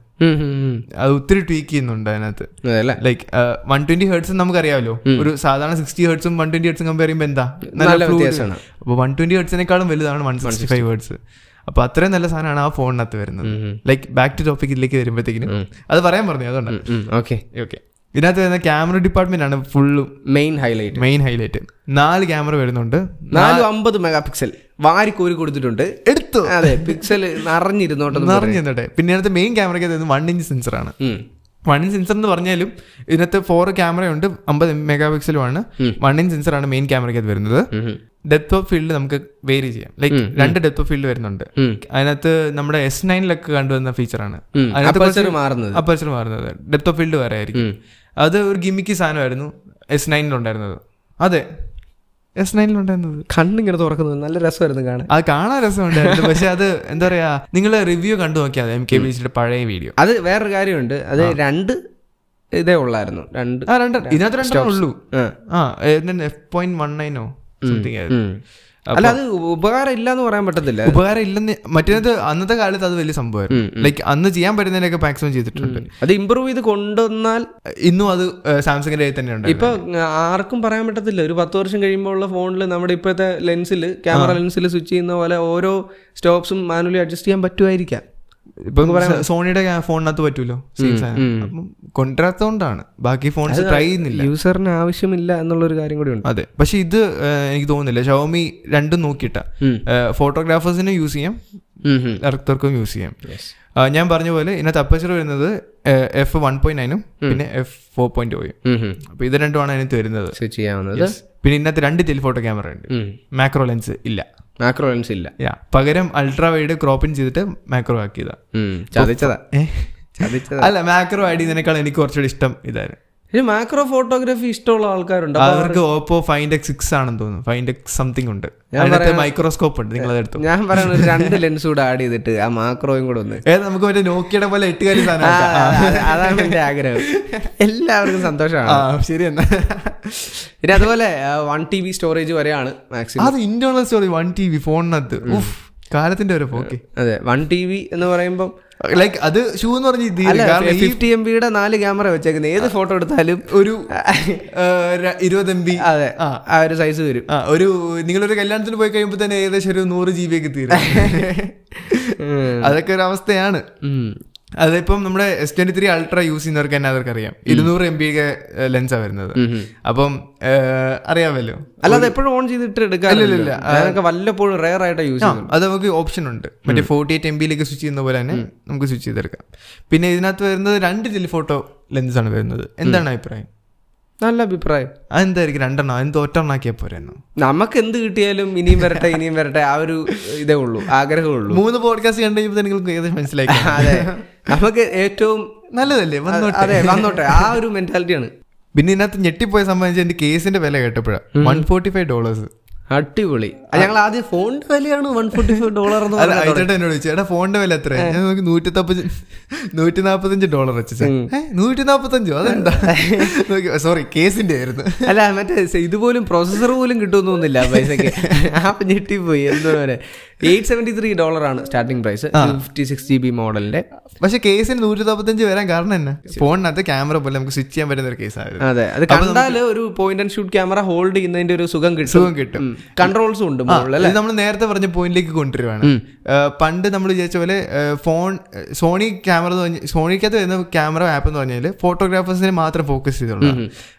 അത് ഒത്തിരി ട്വീക്ക് ചെയ്യുന്നുണ്ട് അതിനകത്ത്. Like like one twenty hertz നമുക്കറിയാമല്ലോ. ഒരു സാധാരണ സിക്സ്റ്റി ഹെർട്സും വൺ ട്വന്റി ഹെർട്സും കമ്പയർ ചെയ്യുമ്പോൾ എന്താ? നല്ല വ്യത്യാസമാണ്. അപ്പോൾ വൺ ട്വന്റി ഹെർട്സിനേക്കാളും വലുതാണ് വൺ സിക്സ്റ്റി ഫൈവ് ഹേർട്സ് അപ്പൊ അത്രയും നല്ല സാധനമാണ് ആ ഫോണിനകത്ത് വരുന്നത്. ലൈക്ക് ബാക്ക് ടു ടോപ്പിക്കിലേക്ക് വരുമ്പോഴത്തേക്കിനും അത് പറയാൻ പറഞ്ഞു അതുകൊണ്ടാണ് ഓക്കെ ഓക്കെ ഇതിനകത്ത് വരുന്ന ക്യാമറ ഡിപ്പാർട്ട്മെന്റ് ആണ് ഫുള്ളും മെയിൻ ഹൈലൈറ്റ് മെയിൻ ഹൈലൈറ്റ് നാല് ക്യാമറ വരുന്നുണ്ട്. നാല് അമ്പത് മെഗാ പിക്സൽ വാരിക്കോരി കൊടുത്തിട്ടുണ്ട്. എടുത്തു. അതെ പിക്സൽ നിറഞ്ഞിരുന്നോട്ടെ നിറഞ്ഞിരുന്നോട്ടെ. പിന്നെ അടുത്ത മെയിൻ ക്യാമറയ്ക്ക് വൺ ഇഞ്ച് സെൻസർ ആണ്. വൺ ഇൻ സെൻസർ എന്ന് പറഞ്ഞാലും ഇതിനകത്ത് ഫോർ ക്യാമറയുണ്ട് അമ്പത് മെഗാ പിക്സലുമാണ് വൺ ഇൻ സെൻസർ ആണ് മെയിൻ ക്യാമറയ്ക്ക് വരുന്നത്. ഡെപ്ത് ഓഫ് ഫീൽഡ് നമുക്ക് വേരി ചെയ്യാം. ലൈക്ക് രണ്ട് ഡെപ്ത് ഓഫ് ഫീൽഡ് വരുന്നുണ്ട്. അതിനകത്ത് നമ്മുടെ എസ് നയനിലൊക്കെ കണ്ടുവന്ന ഫീച്ചറാണ് മാറുന്നത്. അപ്പർച്ചർ മാറുന്നത്. ഡെപ്ത് ഓഫ് ഫീൽഡ് വേറെ ആയിരിക്കും. അത് ഒരു ഗിമിക്ക് സാധനമായിരുന്നു എസ് നയനിലുണ്ടായിരുന്നത് അതെ. എസ് നയനിലുണ്ടായിരുന്നത്. കണ്ണിങ്ങനെ തുറക്കുന്നത് നല്ല രസമായിരുന്നു കാണാൻ. അത് കാണാൻ രസമുണ്ടായിരുന്നു. പക്ഷെ അത് എന്താ പറയാ നിങ്ങൾ റിവ്യൂ കണ്ടു നോക്കിയാൽ എം കെ ബി സിയുടെ പഴയ വീഡിയോ അത് വേറൊരു കാര്യമുണ്ട്. അത് രണ്ട് ഇതേ ഉള്ളായിരുന്നു. രണ്ട് ആ രണ്ട്. ഇതിനകത്ത് രണ്ടു ഉള്ളൂ. ആ. എഫ് പോയിന്റ് വൺ നയനോ സംതിങ് ഉം. അല്ല അത് ഉപകാരം ഇല്ല എന്ന് പറയാൻ പറ്റത്തില്ല. ഉപകാരം ഇല്ലെന്ന് മറ്റേത് അന്നത്തെ കാലത്ത് അത് വലിയ സംഭവമായിരുന്നു. ലൈക്ക് അന്ന് ചെയ്യാൻ പറ്റുന്നതിനൊക്കെ മാക്സിമം ചെയ്തിട്ടുണ്ട്. അത് ഇമ്പ്രൂവ് ചെയ്ത് കൊണ്ടുവന്നാൽ ഇന്നും അത് സാംസങ്ങിന്റെ കയ്യിൽ തന്നെ ഉണ്ട് ഇപ്പൊ ആർക്കും പറയാൻ പറ്റത്തില്ല. ഒരു പത്ത് വർഷം കഴിയുമ്പോൾ ഉള്ള ഫോണിൽ നമ്മുടെ ഇപ്പോഴത്തെ ലെൻസിൽ ക്യാമറ ലെൻസിൽ സ്വിച്ച് ചെയ്യുന്ന പോലെ ഓരോ സ്റ്റോപ്സും മാനുവലി അഡ്ജസ്റ്റ് ചെയ്യാൻ പറ്റുമായിരിക്കാം. സോണിയുടെ ഫോണിനകത്ത് പറ്റൂലോ? കൊണ്ടുവരാത്തോണ്ടാണ്. ബാക്കി ഫോൺസ് ട്രൈ ചെയ്യുന്നില്ല. യൂസറിന് ആവശ്യമില്ല എന്നുള്ള ഒരു കാര്യം കൂടി ഉണ്ട്. അതെ. പക്ഷെ ഇത് എനിക്ക് തോന്നുന്നില്ല. ഷവമി രണ്ടും നോക്കിയിട്ട. ഫോട്ടോഗ്രാഫേഴ്സിനും യൂസ് ചെയ്യാം. ഡയറക്ടർക്കും യൂസ് ചെയ്യാം. ഞാൻ പറഞ്ഞ പോലെ ഇതിനകത്ത് അപ്പച്ചർ വരുന്നത് എഫ് വൺ പോയിന്റ് നയനും പിന്നെ എഫ് ഫോർ പോയിന്റ് ഓയും അപ്പൊ ഇത് രണ്ടുമാണ് അതിനകത്ത് വരുന്നത്. പിന്നെ ഇന്നത്തെ രണ്ട് ടെലിഫോട്ടോ ക്യാമറ ഉണ്ട്. മാക്രോ ലെൻസ് ഇല്ല. മാക്രോ ലെൻസ് ഇല്ല. യാ പകരം അൾട്രാ വൈഡ് ക്രോപ്പിൻ ചെയ്തിട്ട് മാക്രോ ആക്കിയതാ. ചതിച്ചതാ. അല്ല മാക്രോ ആഡ് ചെയ്യുന്നതിനേക്കാൾ എനിക്ക് കുറച്ചുകൂടി ഇഷ്ടം ഇതായിരുന്നു. ഇത് മാക്രോ ഫോട്ടോഗ്രാഫി ഇഷ്ടമുള്ള ആൾക്കാരുണ്ട്. അവർക്ക് ഓപ്പോ ഫൈൻഡ് എക്സ് സിക്സ് ആണെന്ന് തോന്നുന്നു. ഫൈൻഡ് എക്സ് സംതിങ് ഉണ്ട്. മൈക്രോസ്കോപ്പ് ഉണ്ട്. നിങ്ങൾ എടുത്തു? ഞാൻ പറയുന്നത് രണ്ട് ലെൻസ് കൂടെ ആഡ് ചെയ്തിട്ട് ആ മാക്രോയും കൂടെ ഒന്ന്. ഏത് നമുക്ക് മറ്റേ നോക്കിയുടെ പോലെ എട്ടുകാരി സാധനം അതാണ് എന്റെ ആഗ്രഹം. എല്ലാവർക്കും സന്തോഷമാണ്. ശരി എന്നാ. പിന്നെ അതുപോലെ വൺ ടി ബി സ്റ്റോറേജ് വരെയാണ് മാക്സിമം അത് internal storage one T B ഫോണിനകത്ത് കാലത്തിന്റെ ഒരു പോക്കെ. അതെ വൺ ടി ബി എന്ന് പറയുമ്പോൾ ലൈക്ക് അത് ഷൂ എന്ന് പറഞ്ഞ രീതിയിൽ ഫിഫ്റ്റി എം ബിയുടെ നാല് ക്യാമറ വെച്ചേക്കുന്നത് ഏത് ഫോട്ടോ എടുത്താലും ഒരു ഇരുപത് എം ബി അതെ. ആ. ഒരു സൈസ് വരും. ആ ഒരു നിങ്ങളൊരു കല്യാണത്തിന് പോയി കഴിയുമ്പോൾ തന്നെ ഏകദേശം ഒരു നൂറ് ജി ബി ഒക്കെ തീരും. അതൊക്കെ ഒരു അവസ്ഥയാണ്. അതിപ്പം നമ്മുടെ S twenty three ultra use ചെയ്യുന്നവർക്ക് തന്നെ അവർക്ക് അറിയാം ഇരുന്നൂറ് എം ബി ഒക്കെ ലെൻസാ വരുന്നത്. അപ്പം അറിയാമല്ലോ. അല്ലാതെ എപ്പോഴും ഓൺ ചെയ്തിട്ട് എടുക്കാറില്ല. ഞാനൊക്കെ വല്ലപ്പോഴും റെയർ ആയിട്ട് യൂസ് ചെയ്യാം അത് നമുക്ക് ഓപ്ഷൻ ഉണ്ട്. മറ്റേ ഫോർട്ടി എയ്റ്റ് എം ബിയിലേക്ക് സ്വിച്ച് ചെയ്യുന്ന പോലെ തന്നെ നമുക്ക് സ്വിച്ച് ചെയ്തെടുക്കാം. പിന്നെ ഇതിനകത്ത് വരുന്നത് രണ്ട് ടെലിഫോട്ടോ ലെൻസാണ് ആണ് വരുന്നത്. എന്താണ് അഭിപ്രായം? നല്ല അഭിപ്രായം. അതെന്തായിരിക്കും രണ്ടെണ്ണം? എന്ത് ഒറ്റണ്ണാക്കിയാൽ പോരായിരുന്നു നമുക്ക് എന്ത് കിട്ടിയാലും ഇനിയും വരട്ടെ ഇനിയും വരട്ടെ. ആ ഒരു ഇതേ ഉള്ളൂ ആഗ്രഹമേ ഉള്ളൂ മൂന്ന് പോഡ്കാസ്റ്റ് കണ്ടു കഴിയുമ്പോൾ നിങ്ങൾക്ക് ഏകദേശം മനസ്സിലാക്കി അതെ. നമുക്ക് ഏറ്റവും നല്ലതല്ലേ? അതെ വന്നോട്ടെ. ആ ഒരു മെന്റാലിറ്റിയാണ് പിന്നെ ഇതിനകത്ത് ഞെട്ടിപ്പോയ സംബന്ധിച്ച് എന്റെ കേസിന്റെ വില കേട്ടപ്പോഴാണ് വൺ ഫോർട്ടി ഫൈവ് ഡോളേഴ്സ് അടിപൊളി. ഞങ്ങൾ ആദ്യം ഫോണിന്റെ വിലയാണ് വൺ ഫോർട്ടി ഫൈവ് ഡോളർ പറഞ്ഞത്. എന്നോട് ചോദിച്ചു എടാ ഫോണിന്റെ വില എത്ര ഞാൻ നോക്കി നൂറ്റി നൂറ്റി നാപ്പത്തഞ്ച് ഡോളർ വെച്ചാ നൂറ്റി നാപ്പത്തഞ്ചോ അതെന്താ? സോറി കേസിന്റെ ആയിരുന്നു. അല്ല മറ്റേ ഇതുപോലും പ്രോസസർ പോലും കിട്ടുമെന്നൊന്നുമില്ല പൈസക്ക്. ആപ്പ് ഞെട്ടിപ്പോയി എന്താ പറയാ എയ്റ്റ് സെവന്റി ത്രീ ആണ് starting price fifty six G B മോഡലിന്റെ പക്ഷെ കേസിന് നൂറ്റി നാപ്പത്തഞ്ച് വരാൻ കാരണം എന്നാ? ഫോണിനകത്ത് ക്യാമറ പോലെ നമുക്ക് സ്വിച്ച് ചെയ്യാൻ പറ്റുന്ന ഒരു കേസായിരുന്നു അതെ അത് കണ്ടാൽ ഒരു point and shoot camera hold ചെയ്യുന്നതിന്റെ ഒരു സുഖം കിട്ടും. സുഖം കിട്ടും. കൺട്രോൾസും ഉണ്ട് നമ്മൾ നേരത്തെ പറഞ്ഞ പോയിന്റിലേക്ക് കൊണ്ടുവരുവാണ്. പണ്ട് നമ്മൾ വിചാരിച്ച പോലെ ഫോൺ സോണി ക്യാമറ എന്ന് സോണിക്കകത്ത് വരുന്ന ക്യാമറ ആപ്പ് എന്ന് പറഞ്ഞാൽ ഫോട്ടോഗ്രാഫേഴ്സിനെ മാത്രം ഫോക്കസ് ചെയ്തുള്ള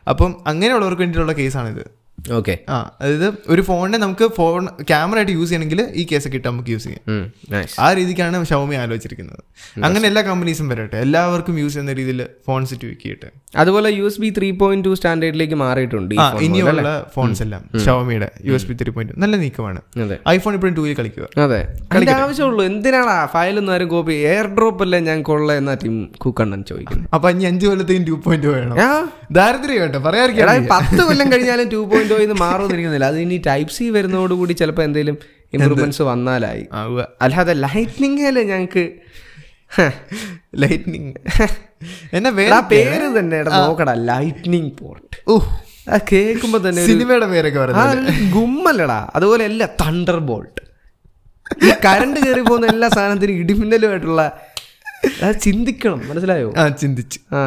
അപ്പം അങ്ങനെയുള്ളവർക്ക് വേണ്ടിയിട്ടുള്ള കേസാണിത് ഓക്കെ ആ അതായത് ഒരു ഫോണിനെ നമുക്ക് ഫോൺ ക്യാമറ ആയിട്ട് യൂസ് ചെയ്യണമെങ്കിൽ ഈ കേസ് കിട്ടാൻ നമുക്ക് യൂസ് ചെയ്യാം. ആ രീതിക്കാണ് ഷവമി ആലോചിച്ചിരിക്കുന്നത്. അങ്ങനെ എല്ലാ കമ്പനീസും വരട്ടെ. എല്ലാവർക്കും യൂസ് ചെയ്യുന്ന രീതിയിൽ ഫോൺ സെറ്റ് വിക്കിയിട്ട്. അതുപോലെ U S B three point two സ്റ്റാൻഡേർഡിലേക്ക് മാറിയിട്ടുണ്ട് ഇനിയുള്ള ഫോൺസ് എല്ലാം ഷവമിയുടെ U S B three point നല്ല നീക്കമാണ്. ഐഫോൺ ഇപ്പോഴും ടൂയിൽ കളിക്കുക. അതെ. കളിക്കാൻ ആവശ്യമുള്ളൂ. എന്തിനാണ് ഫയലൊന്നും ആരും കോപ്പി എയർ ഡ്രോപ്പ് അല്ലേ ഞാൻ കൊള്ള എന്നാ ടീം കുക്കണ്ണൻ ചോദിക്കുന്നത് അപ്പൊ ഇനി അഞ്ചു കൊല്ലത്തേക്കും ടു പോയിന്റ് വേണം. ദാരിദ്ര്യം കേട്ടോ ഈ പത്ത് കൊല്ലം കഴിഞ്ഞാലും ടു പോയിന്റ് ഇന്ന് മാറുന്നിരിക്കുന്നില്ല. അത് ഇനി ടൈപ്പ് സി വരുന്നതോടുകൂടി ചിലപ്പോൾ എന്തെങ്കിലും ഇമ്പ്രൂവ്മെന്റ്സ് വന്നാലായി. അല്ലാതെ അല്ലേ ഞങ്ങൾക്ക്. ലൈറ്റ്നിങ് എന്നെ വേറെ പേര് തന്നെ നോക്കടാ ലൈറ്റ്നിങ് പോർട്ട് കേൾക്കുമ്പോ തന്നെ സിനിമയുടെ പേരൊക്കെ പറഞ്ഞു ഗുമ്മല്ലടാ. അതുപോലെ അല്ല തണ്ടർ ബോൾട്ട് കറണ്ട് കയറി പോകുന്ന എല്ലാ സാധനത്തിനും ഇടിമിന്നലുമായിട്ടുള്ള ചിന്തിക്കണം മനസ്സിലായോ? ആ ചിന്തിച്ചു. ആ.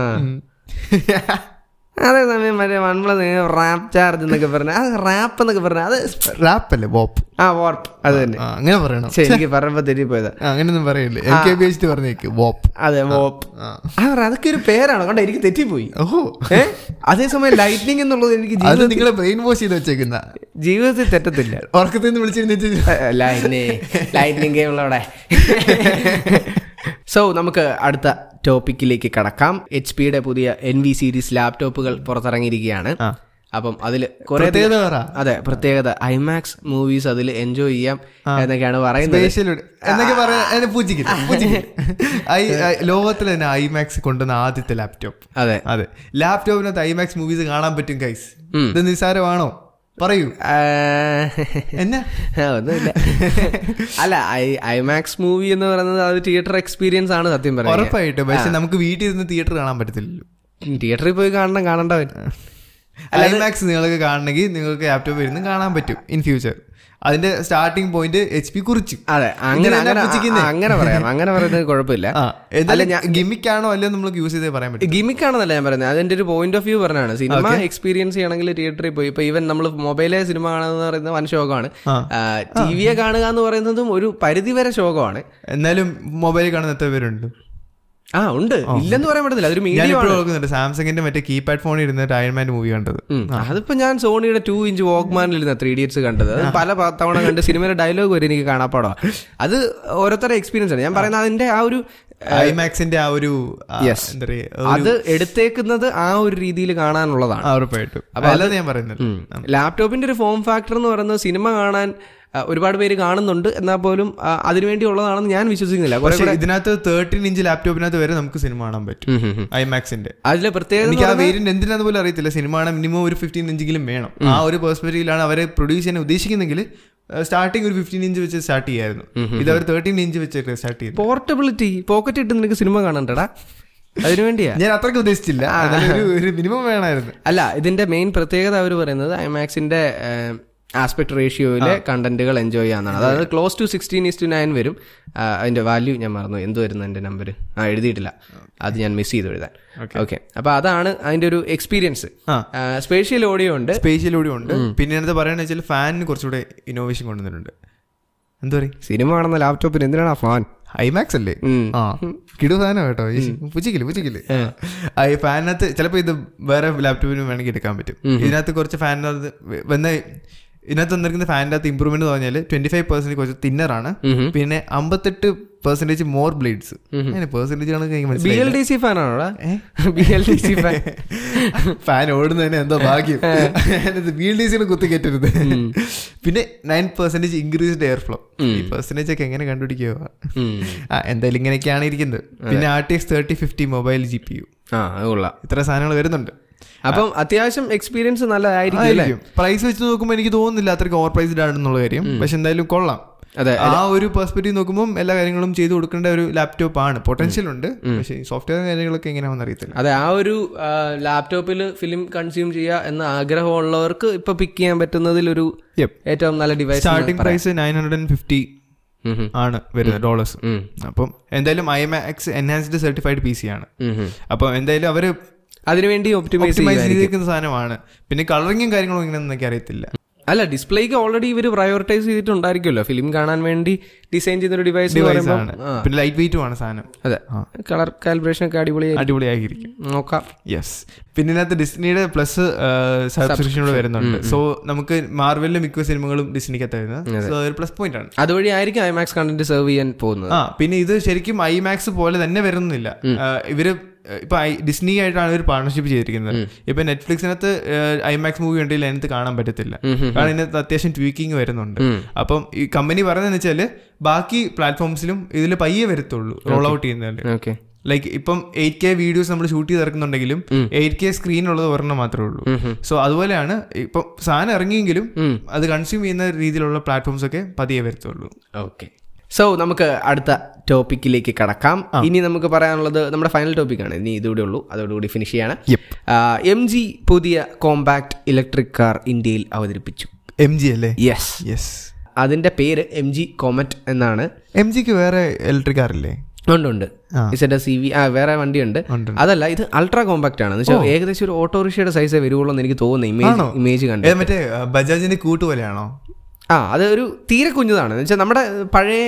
അതേസമയം മറ്റേ വൺ പ്ലസ് റാപ്പ് ചാർജ് എന്നൊക്കെ പറഞ്ഞ. അത് റാപ്പ് എന്നൊക്കെ പറഞ്ഞ. അത് റാപ്പ് അല്ലേ? വോപ്പ് ആ വോപ്പ് അത് തന്നെ. അങ്ങനെ പറയണം. എനിക്ക് പറയുമ്പോ തെറ്റിപ്പോയത്. അങ്ങനെയൊന്നും പറയില്ലേ? എൽ കെ ബി എച്ച് പറഞ്ഞേക്ക് വോപ്പ് അതെ വോപ്പ് ആ. അതൊക്കെ ഒരു പേരാണ്? കണ്ടോ എനിക്ക് തെറ്റിപ്പോയി. ഓഹോ. ഏഹ് അതേസമയം ലൈറ്റിംഗ് എന്നുള്ളത് എനിക്ക് അത് നിങ്ങളെ ബ്രെയിൻ വാഷ് ചെയ്ത് വെച്ചേക്കുന്ന. ജീവിതത്തിൽ തെറ്റത്തില്ല. ഉറക്കത്തിൽ നിന്ന് വിളിച്ചിരുന്ന ലൈറ്റ്നിങ് ഗെയിമുള്ളവിടെ സോ നമുക്ക് അടുത്ത ടോപ്പിക്കിലേക്ക് കടക്കാം. എച്ച് പിയുടെ പുതിയ എൻ വി സീരീസ് ലാപ്ടോപ്പുകൾ പുറത്തിറങ്ങിയിരിക്കുകയാണ്. അപ്പം അതിൽ കുറെ പ്രത്യേകത അതെ പ്രത്യേകത. ഐമാക്സ് മൂവീസ് അതിൽ എൻജോയ് ചെയ്യാം എന്നൊക്കെയാണ് പറയുന്നത്. ലോകത്തിൽ തന്നെ ഐമാക്സ് കൊണ്ടുവന്ന ആദ്യത്തെ ലാപ്ടോപ്പ് അതെ. അതെ. ലാപ്ടോപ്പിനകത്ത് ഐമാക്സ് മൂവീസ് കാണാൻ പറ്റും ഗൈസ് ഇത് നിസ്സാരമാണോ? പറയൂ. എന്നാ? ഒന്നുമില്ല. അല്ല ഐ ഐമാക്സ് മൂവി എന്ന് പറയുന്നത് അത് തിയേറ്റർ എക്സ്പീരിയൻസ് ആണ് സത്യം പറയുന്നത് ഉറപ്പായിട്ടും. പക്ഷെ നമുക്ക് വീട്ടിൽ ഇരുന്ന് തിയേറ്റർ കാണാൻ പറ്റത്തില്ലല്ലോ. തിയേറ്ററിൽ പോയി കാണണം കാണണ്ടവൻ ഐമാക്സ് നിങ്ങൾക്ക് കാണണമെങ്കിൽ നിങ്ങൾക്ക് ലാപ്ടോപ്പ് ഇരുന്ന് കാണാൻ പറ്റും ഇൻ ഫ്യൂച്ചർ അതിന്റെ സ്റ്റാർട്ടിംഗ് പോയിന്റ് എച്ച് പി കുറിച്ച്. അതെ അങ്ങനെ അങ്ങനെ പറയാം. അങ്ങനെ പറയുന്നത് കുഴപ്പമില്ല. ഗിമിക്കാണോ അല്ലേ നമ്മൾ യൂസ് ചെയ്തേ പറയാൻ പറ്റും. ഗിമിക്കാണെന്നല്ല ഞാൻ പറയുന്നത്. അതിന്റെ ഒരു പോയിന്റ് ഓഫ് വ്യൂ പറഞ്ഞാണ്. സിനിമ എക്സ്പീരിയൻസ് ചെയ്യണമെങ്കിൽ തിയേറ്ററിൽ പോയി. ഇപ്പൊ ഈവൻ നമ്മൾ മൊബൈലെ സിനിമ കാണുന്ന പറയുന്നത് വൻ ശോകമാണ്. ടി വിയെ കാണുക എന്ന് പറയുന്നതും ഒരു പരിധിവരെ ശോകമാണ്. എന്നാലും മൊബൈലിൽ കാണുന്ന എത്ര പേരുണ്ട്? ആ ഉണ്ട്. ഇല്ലെന്ന് പറയാൻ പറ്റത്തില്ല. അതൊരു മീഡിയ സാംസങ്ങിന്റെ മറ്റേ കീപാഡ് ഫോണിൽ ഇരുന്നിട്ട് അയൺമാൻ മൂവി കണ്ടത്. അതിപ്പോ ഞാൻ സോണിയുടെ ടു ഇഞ്ച് വാക്ക്മാനിൽ ഇരുന്ന ത്രീ ഇഡിയറ്റ്സ് കണ്ടത് പല തവണ കണ്ട് സിനിമയുടെ ഡയലോഗ് വരെ എനിക്ക് കാണാപ്പാടോ. അത് ഓരോരുത്തരുടെ എക്സ്പീരിയൻസ് ആണ്. ഞാൻ പറയുന്നത് അതിന്റെ ആ ഒരു ഐമാക്സിന്റെ ആ ഒരു അത് എടുത്തേക്കുന്നത് ആ ഒരു രീതിയിൽ കാണാനുള്ളതാണ്. ഉറപ്പായിട്ടും. ഞാൻ പറയുന്നത്. ലാപ്ടോപ്പിന്റെ ഒരു ഫോം ഫാക്ടർ എന്ന് പറയുന്നത് സിനിമ കാണാൻ ഒരുപാട് പേര് കാണുന്നുണ്ട്. എന്നാൽ പോലും അതിനുവേണ്ടിയുള്ളതാണെന്ന് ഞാൻ വിശ്വസിക്കുന്നില്ല. പക്ഷെ ഇതിനകത്ത് തേർട്ടീൻ ഇഞ്ച് ലാപ്ടോപ്പിനകത്ത് വരെ നമുക്ക് സിനിമ കാണാൻ പറ്റും. ഐമാക്സിന്റെ അതിലെ പ്രത്യേകത എനിക്ക് ആ വേരിയന്റ് എന്തിനാന്ന് പോലും അറിയത്തില്ല. സിനിമ കാണാൻ മിനിമം ഒരു ഫിഫ്റ്റീൻ ഇഞ്ചെങ്കിലും വേണം. ആ ഒരു പേഴ്സ്പെക്റ്റീവിലാണ് അവരെ പ്രൊഡ്യൂസ് ചെയ്യാൻ ഉദ്ദേശിക്കുന്നെങ്കിൽ സ്റ്റാർട്ടിങ് ഒരു ഫിഫ്റ്റീൻ ഇഞ്ച് വെച്ച് സ്റ്റാർട്ട് ചെയ്യായിരുന്നു. ഇത് അവർ തേർട്ടീൻ ഇഞ്ച് വെച്ച് സ്റ്റാർട്ട് ചെയ്തു പോർട്ടബിലിറ്റി പോക്കറ്റ് ഇട്ട് നിനക്ക് സിനിമ കാണണ്ടടാ. അതിനുവേണ്ടിയാ. ഞാൻ അത്രയ്ക്ക് ഉദ്ദേശിച്ചില്ല. ഒരു മിനിമം വേണമായിരുന്നു. അല്ല ഇതിന്റെ മെയിൻ പ്രത്യേകത അവർ പറയുന്നത് ഐമാക്സിന്റെ ആസ്പെക്ട് റേഷ്യോയിലെ കണ്ടന്റുകൾ എൻജോയ് ചെയ്യാന്നാണ് അതായത് close to sixteen is to nine വരും. അതിന്റെ വാല്യൂ ഞാൻ മറന്നു. എന്ത് വരുന്നു എന്റെ നമ്പർ ആ എഴുതിയിട്ടില്ല. അത് ഞാൻ മിസ് ചെയ്ത് എഴുതാൻ. ഓക്കെ അപ്പൊ അതാണ് അതിന്റെ ഒരു എക്സ്പീരിയൻസ് സ്പേഷ്യൽ ഓഡിയോ ഉണ്ട്. സ്പേഷ്യൽ ഓഡിയോ ഉണ്ട്. പിന്നെ എന്താ പറയുന്നത് വെച്ചാൽ ഫാനിന് കുറച്ചുകൂടെ ഇന്നോവേഷൻ കൊണ്ടുവന്നിട്ടുണ്ട്. എന്താ പറയും? സിനിമ കാണുന്ന ലാപ്ടോപ്പിന് എന്തിനാണ് ആ ഫാൻ ഐമാക്സ് അല്ലേ? ആ. കിടു ഫാനോ കേട്ടോ. പുച്ചിക്കില്ല പുച്ചിക്കില്ല ഈ ഫാനിനകത്ത് ചിലപ്പോൾ ഇത് വേറെ ലാപ്ടോപ്പിന് വേണമെങ്കിൽ എടുക്കാൻ പറ്റും. ഇതിനകത്ത് കുറച്ച് ഫാനിനകത്ത് വന്ന ഇതിനകത്ത് വന്നിരിക്കുന്ന ഫാനിന്റെ അകത്ത് ഇമ്പ്രൂവ്മെന്റ് എന്ന് പറഞ്ഞാൽ ട്വന്റി ഫൈവ് പെർസെന്റ് കുറച്ച് തിന്നറാണ് പിന്നെ അമ്പത്തെട്ട് percentage more blades percentage C C fan ഓടുന്ന ഓടുന്നതിന് എന്തോ ഭാഗ്യം. ബി എൽ ഡി സിയിൽ കുത്തി കയറ്റരുത്. പിന്നെ nine percentage increased air flow ഈ പെർസെന്റേജ് ഒക്കെ എങ്ങനെ കണ്ടുപിടിക്കുക ആ എന്തായാലും ഇങ്ങനെയൊക്കെയാണ് ഇരിക്കുന്നത്. പിന്നെ R T X thirty fifty mobile G P U ഇത്ര സാധനങ്ങൾ വരുന്നുണ്ട്. അപ്പം അത്യാവശ്യം എക്സ്പീരിയൻസ് നല്ലതായിരിക്കും പ്രൈസ് വെച്ച് നോക്കുമ്പോൾ എനിക്ക് തോന്നുന്നില്ല അത്രയ്ക്ക് ഓവർ പ്രൈസ്ഡ് ആണെന്നുള്ള കാര്യം. പക്ഷെ എന്തായാലും കൊള്ളാം. അതെ ആ ഒരു പെർസ്പെക്റ്റീവ് നോക്കുമ്പോൾ എല്ലാ കാര്യങ്ങളും ചെയ്തു കൊടുക്കേണ്ട ഒരു ലാപ്ടോപ്പ് ആണ്. പൊട്ടൻഷ്യൽ ഉണ്ട്. പക്ഷേ സോഫ്റ്റ്വെയർ കാര്യങ്ങളൊക്കെ എങ്ങനെയാണെന്ന് അറിയത്തില്ല. അതെ ആ ഒരു ലാപ്ടോപ്പിൽ ഫിലിം കൺസ്യൂം ചെയ്യുക എന്ന ആഗ്രഹമുള്ളവർക്ക് ഇപ്പൊ പിക്ക് ചെയ്യാൻ പറ്റുന്നതിൽ ഒരു ഏറ്റവും നല്ല device starting price nine hundred and fifty ആണ് വരുന്നത് ഡോളേഴ്സ് അപ്പം എന്തായാലും I M X enhanced certified P C ആണ് അപ്പം എന്തായാലും അവർ അതിനുവേണ്ടി ഒപ്റ്റിമൈസ് ചെയ്തിരിക്കുന്ന സാധനമാണ്. പിന്നെ കളറിങ്ങും കാര്യങ്ങളും ഇങ്ങനെ എനിക്ക് അറിയത്തില്ല. അല്ല ഡിസ്പ്ലേക്ക് ഓൾറെഡി ഇവർ പ്രയോറിറ്റൈസ് ചെയ്തിട്ടുണ്ടായിരിക്കുമല്ലോ. ഫിലിം കാണാൻ വേണ്ടി ഡിസൈൻ ചെയ്ത ഒരു ഡിവൈസ് ആണ്. പിന്നെ ലൈറ്റ് വെയിറ്റും ആണ് സാധനം. അതെ. കളർ കാലിബ്രേഷൻ ഒക്കെ അടിപൊളി അടിപൊളിയായിരിക്കും. നോക്കാം. യെസ് പിന്നെ ഇതിനകത്ത് ഡിസ്നിയുടെ പ്ലസ് സബ്സ്ക്രിപ്ഷൻ വരുന്നുണ്ട്. സോ നമുക്ക് മാർവലിലെ മിക്ക സിനിമകളും ഡിസ്നിക്കകത്ത് വരുന്നത്. സോ ഒരു പ്ലസ് പോയിന്റ് ആണ്. അതുവഴി ആയിരിക്കും ഐമാക്സ് കണ്ടന്റ് സെർവ് ചെയ്യാൻ പോകുന്നത്. ആ പിന്നെ ഇത് ശരിക്കും ഐമാക്സ് പോലെ തന്നെ വരുന്നില്ല. ഇവർ ഇപ്പൊ ഡിസ്നി ആയിട്ടാണ് ഒരു പാർട്ണർഷിപ്പ് ചെയ്തിരിക്കുന്നത്. ഇപ്പൊ നെറ്റ്ഫ്ലിക്സിനകത്ത് ഐമാക്സ് മൂവി ഉണ്ടെങ്കിൽ അതിനകത്ത് കാണാൻ പറ്റത്തില്ല. കാരണം ഇതിനകത്ത് അത്യാവശ്യം ട്വീക്കിംഗ് വരുന്നുണ്ട്. അപ്പം ഈ കമ്പനി പറയുന്നതെന്ന് വെച്ചാൽ ബാക്കി പ്ലാറ്റ്ഫോംസിലും ഇതിൽ പയ്യെ വരത്തുള്ളൂ റോൾ ഔട്ട് ചെയ്യുന്നതിൽ ലൈക്ക് ഇപ്പം എയ്റ്റ് കെ വീഡിയോസ് നമ്മൾ ഷൂട്ട് ചെയ്ത് ഇറക്കുന്നുണ്ടെങ്കിലും എയ്റ്റ് കെ സ്ക്രീൻ ഉള്ളത് ഒരെണ്ണം മാത്രമേ ഉള്ളൂ. സോ അതുപോലെയാണ് ഇപ്പം സാധനം ഇറങ്ങിയെങ്കിലും അത് കൺസ്യൂം ചെയ്യുന്ന രീതിയിലുള്ള പ്ലാറ്റ്ഫോംസ് ഒക്കെ പതിയെ വരത്തുള്ളൂ. ഓക്കെ സോ നമുക്ക് അടുത്ത ടോപ്പിക്കിലേക്ക് കടക്കാം. ഇനി നമുക്ക് പറയാനുള്ളത് നമ്മുടെ ഫൈനൽ ടോപ്പിക്കാണ് ഇനി ഇതോടെ ഉള്ളൂ. അതോടുകൂടി ഫിനിഷ് ചെയ്യാണ്. എം ജി പുതിയ കോമ്പാക്ട് ഇലക്ട്രിക് കാർ ഇന്ത്യയിൽ അവതരിപ്പിച്ചു. എം ജി അല്ലേ? യെസ് യെസ് അതിന്റെ പേര് എം ജി കോമറ്റ് എന്നാണ്. എം ജിക്ക് വേറെ ഇലക്ട്രിക് കാർ ഇല്ലേ? ഉണ്ട് ഉണ്ട്. ഇസെന്റെ സി വി ആ വേറെ വണ്ടിയുണ്ട്. അതല്ല ഇത് അൾട്രാ കോമ്പാക്ട് ആണ്. വെച്ചാൽ ഏകദേശം ഒരു ഓട്ടോറിക്ഷയുടെ സൈസേ വരുവുള്ളൂ എന്ന് എനിക്ക് തോന്നുന്നു. ഇമേജ് ഇമേജ് കണ്ടു. മറ്റേ ബജാജിന്റെ കൂട്ട് പോലെയാണോ? ആ അത് ഒരു തീരെ കുഞ്ഞതാണ്. എന്ന് വെച്ചാൽ നമ്മുടെ പഴയ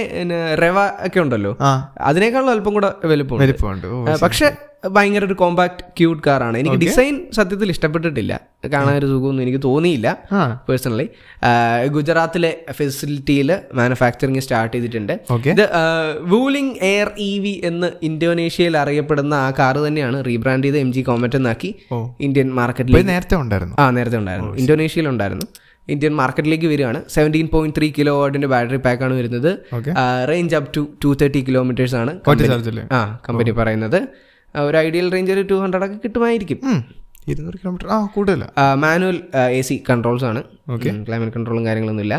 റെവ ഒക്കെ ഉണ്ടല്ലോ. അതിനേക്കാളും അല്പം കൂടെ വലുപ്പമുണ്ട്. വലിപ്പമുണ്ട്. പക്ഷെ ഭയങ്കര ഒരു കോമ്പാക്ട് ക്യൂട്ട് കാറാണ് എനിക്ക് ഡിസൈൻ സത്യത്തിൽ ഇഷ്ടപ്പെട്ടിട്ടില്ല. കാണാൻ ഒരു സുഖമൊന്നും എനിക്ക് തോന്നിയില്ല പേഴ്സണലി ഗുജറാത്തിലെ ഫെസിലിറ്റിയിൽ മാനുഫാക്ചറിങ് സ്റ്റാർട്ട് ചെയ്തിട്ടുണ്ട്. ഇത് വൂലിംഗ് എയർ ഇ വി എന്ന് ഇന്തോനേഷ്യയിൽ അറിയപ്പെടുന്ന ആ കാറ് തന്നെയാണ് റീബ്രാൻഡ് ചെയ്ത് എം ജി കോമറ്റ് എന്നാക്കി ഇന്ത്യൻ മാർക്കറ്റിൽ നേരത്തെ ഉണ്ടായിരുന്നു. ആ നേരത്തെ ഉണ്ടായിരുന്നു. ഇന്തോനേഷ്യയിൽ ഉണ്ടായിരുന്നു. ഇന്ത്യൻ മാർക്കറ്റിലേക്ക് വരികയാണ്. സെവന്റീൻ പോയിന്റ് ത്രീ കിലോ വാട്ടിന്റെ ബാറ്ററി പാക്ക് ആണ് വരുന്നത്. Range up to two thirty kilometres ആണ് ആ കമ്പനി പറയുന്നത്. ഒരു ഐഡിയൽ റേഞ്ച് ഒരു ടു ഹൺഡ്രഡ് ഒക്കെ കിട്ടുമായിരിക്കും. ഇരുന്നൂറ് കിലോമീറ്റർ ആ കൂടുതല. മാനുവൽ എ സി കൺട്രോൾസ് ആണ്. ക്ലൈമറ്റ് കൺട്രോളും കാര്യങ്ങളൊന്നും ഇല്ല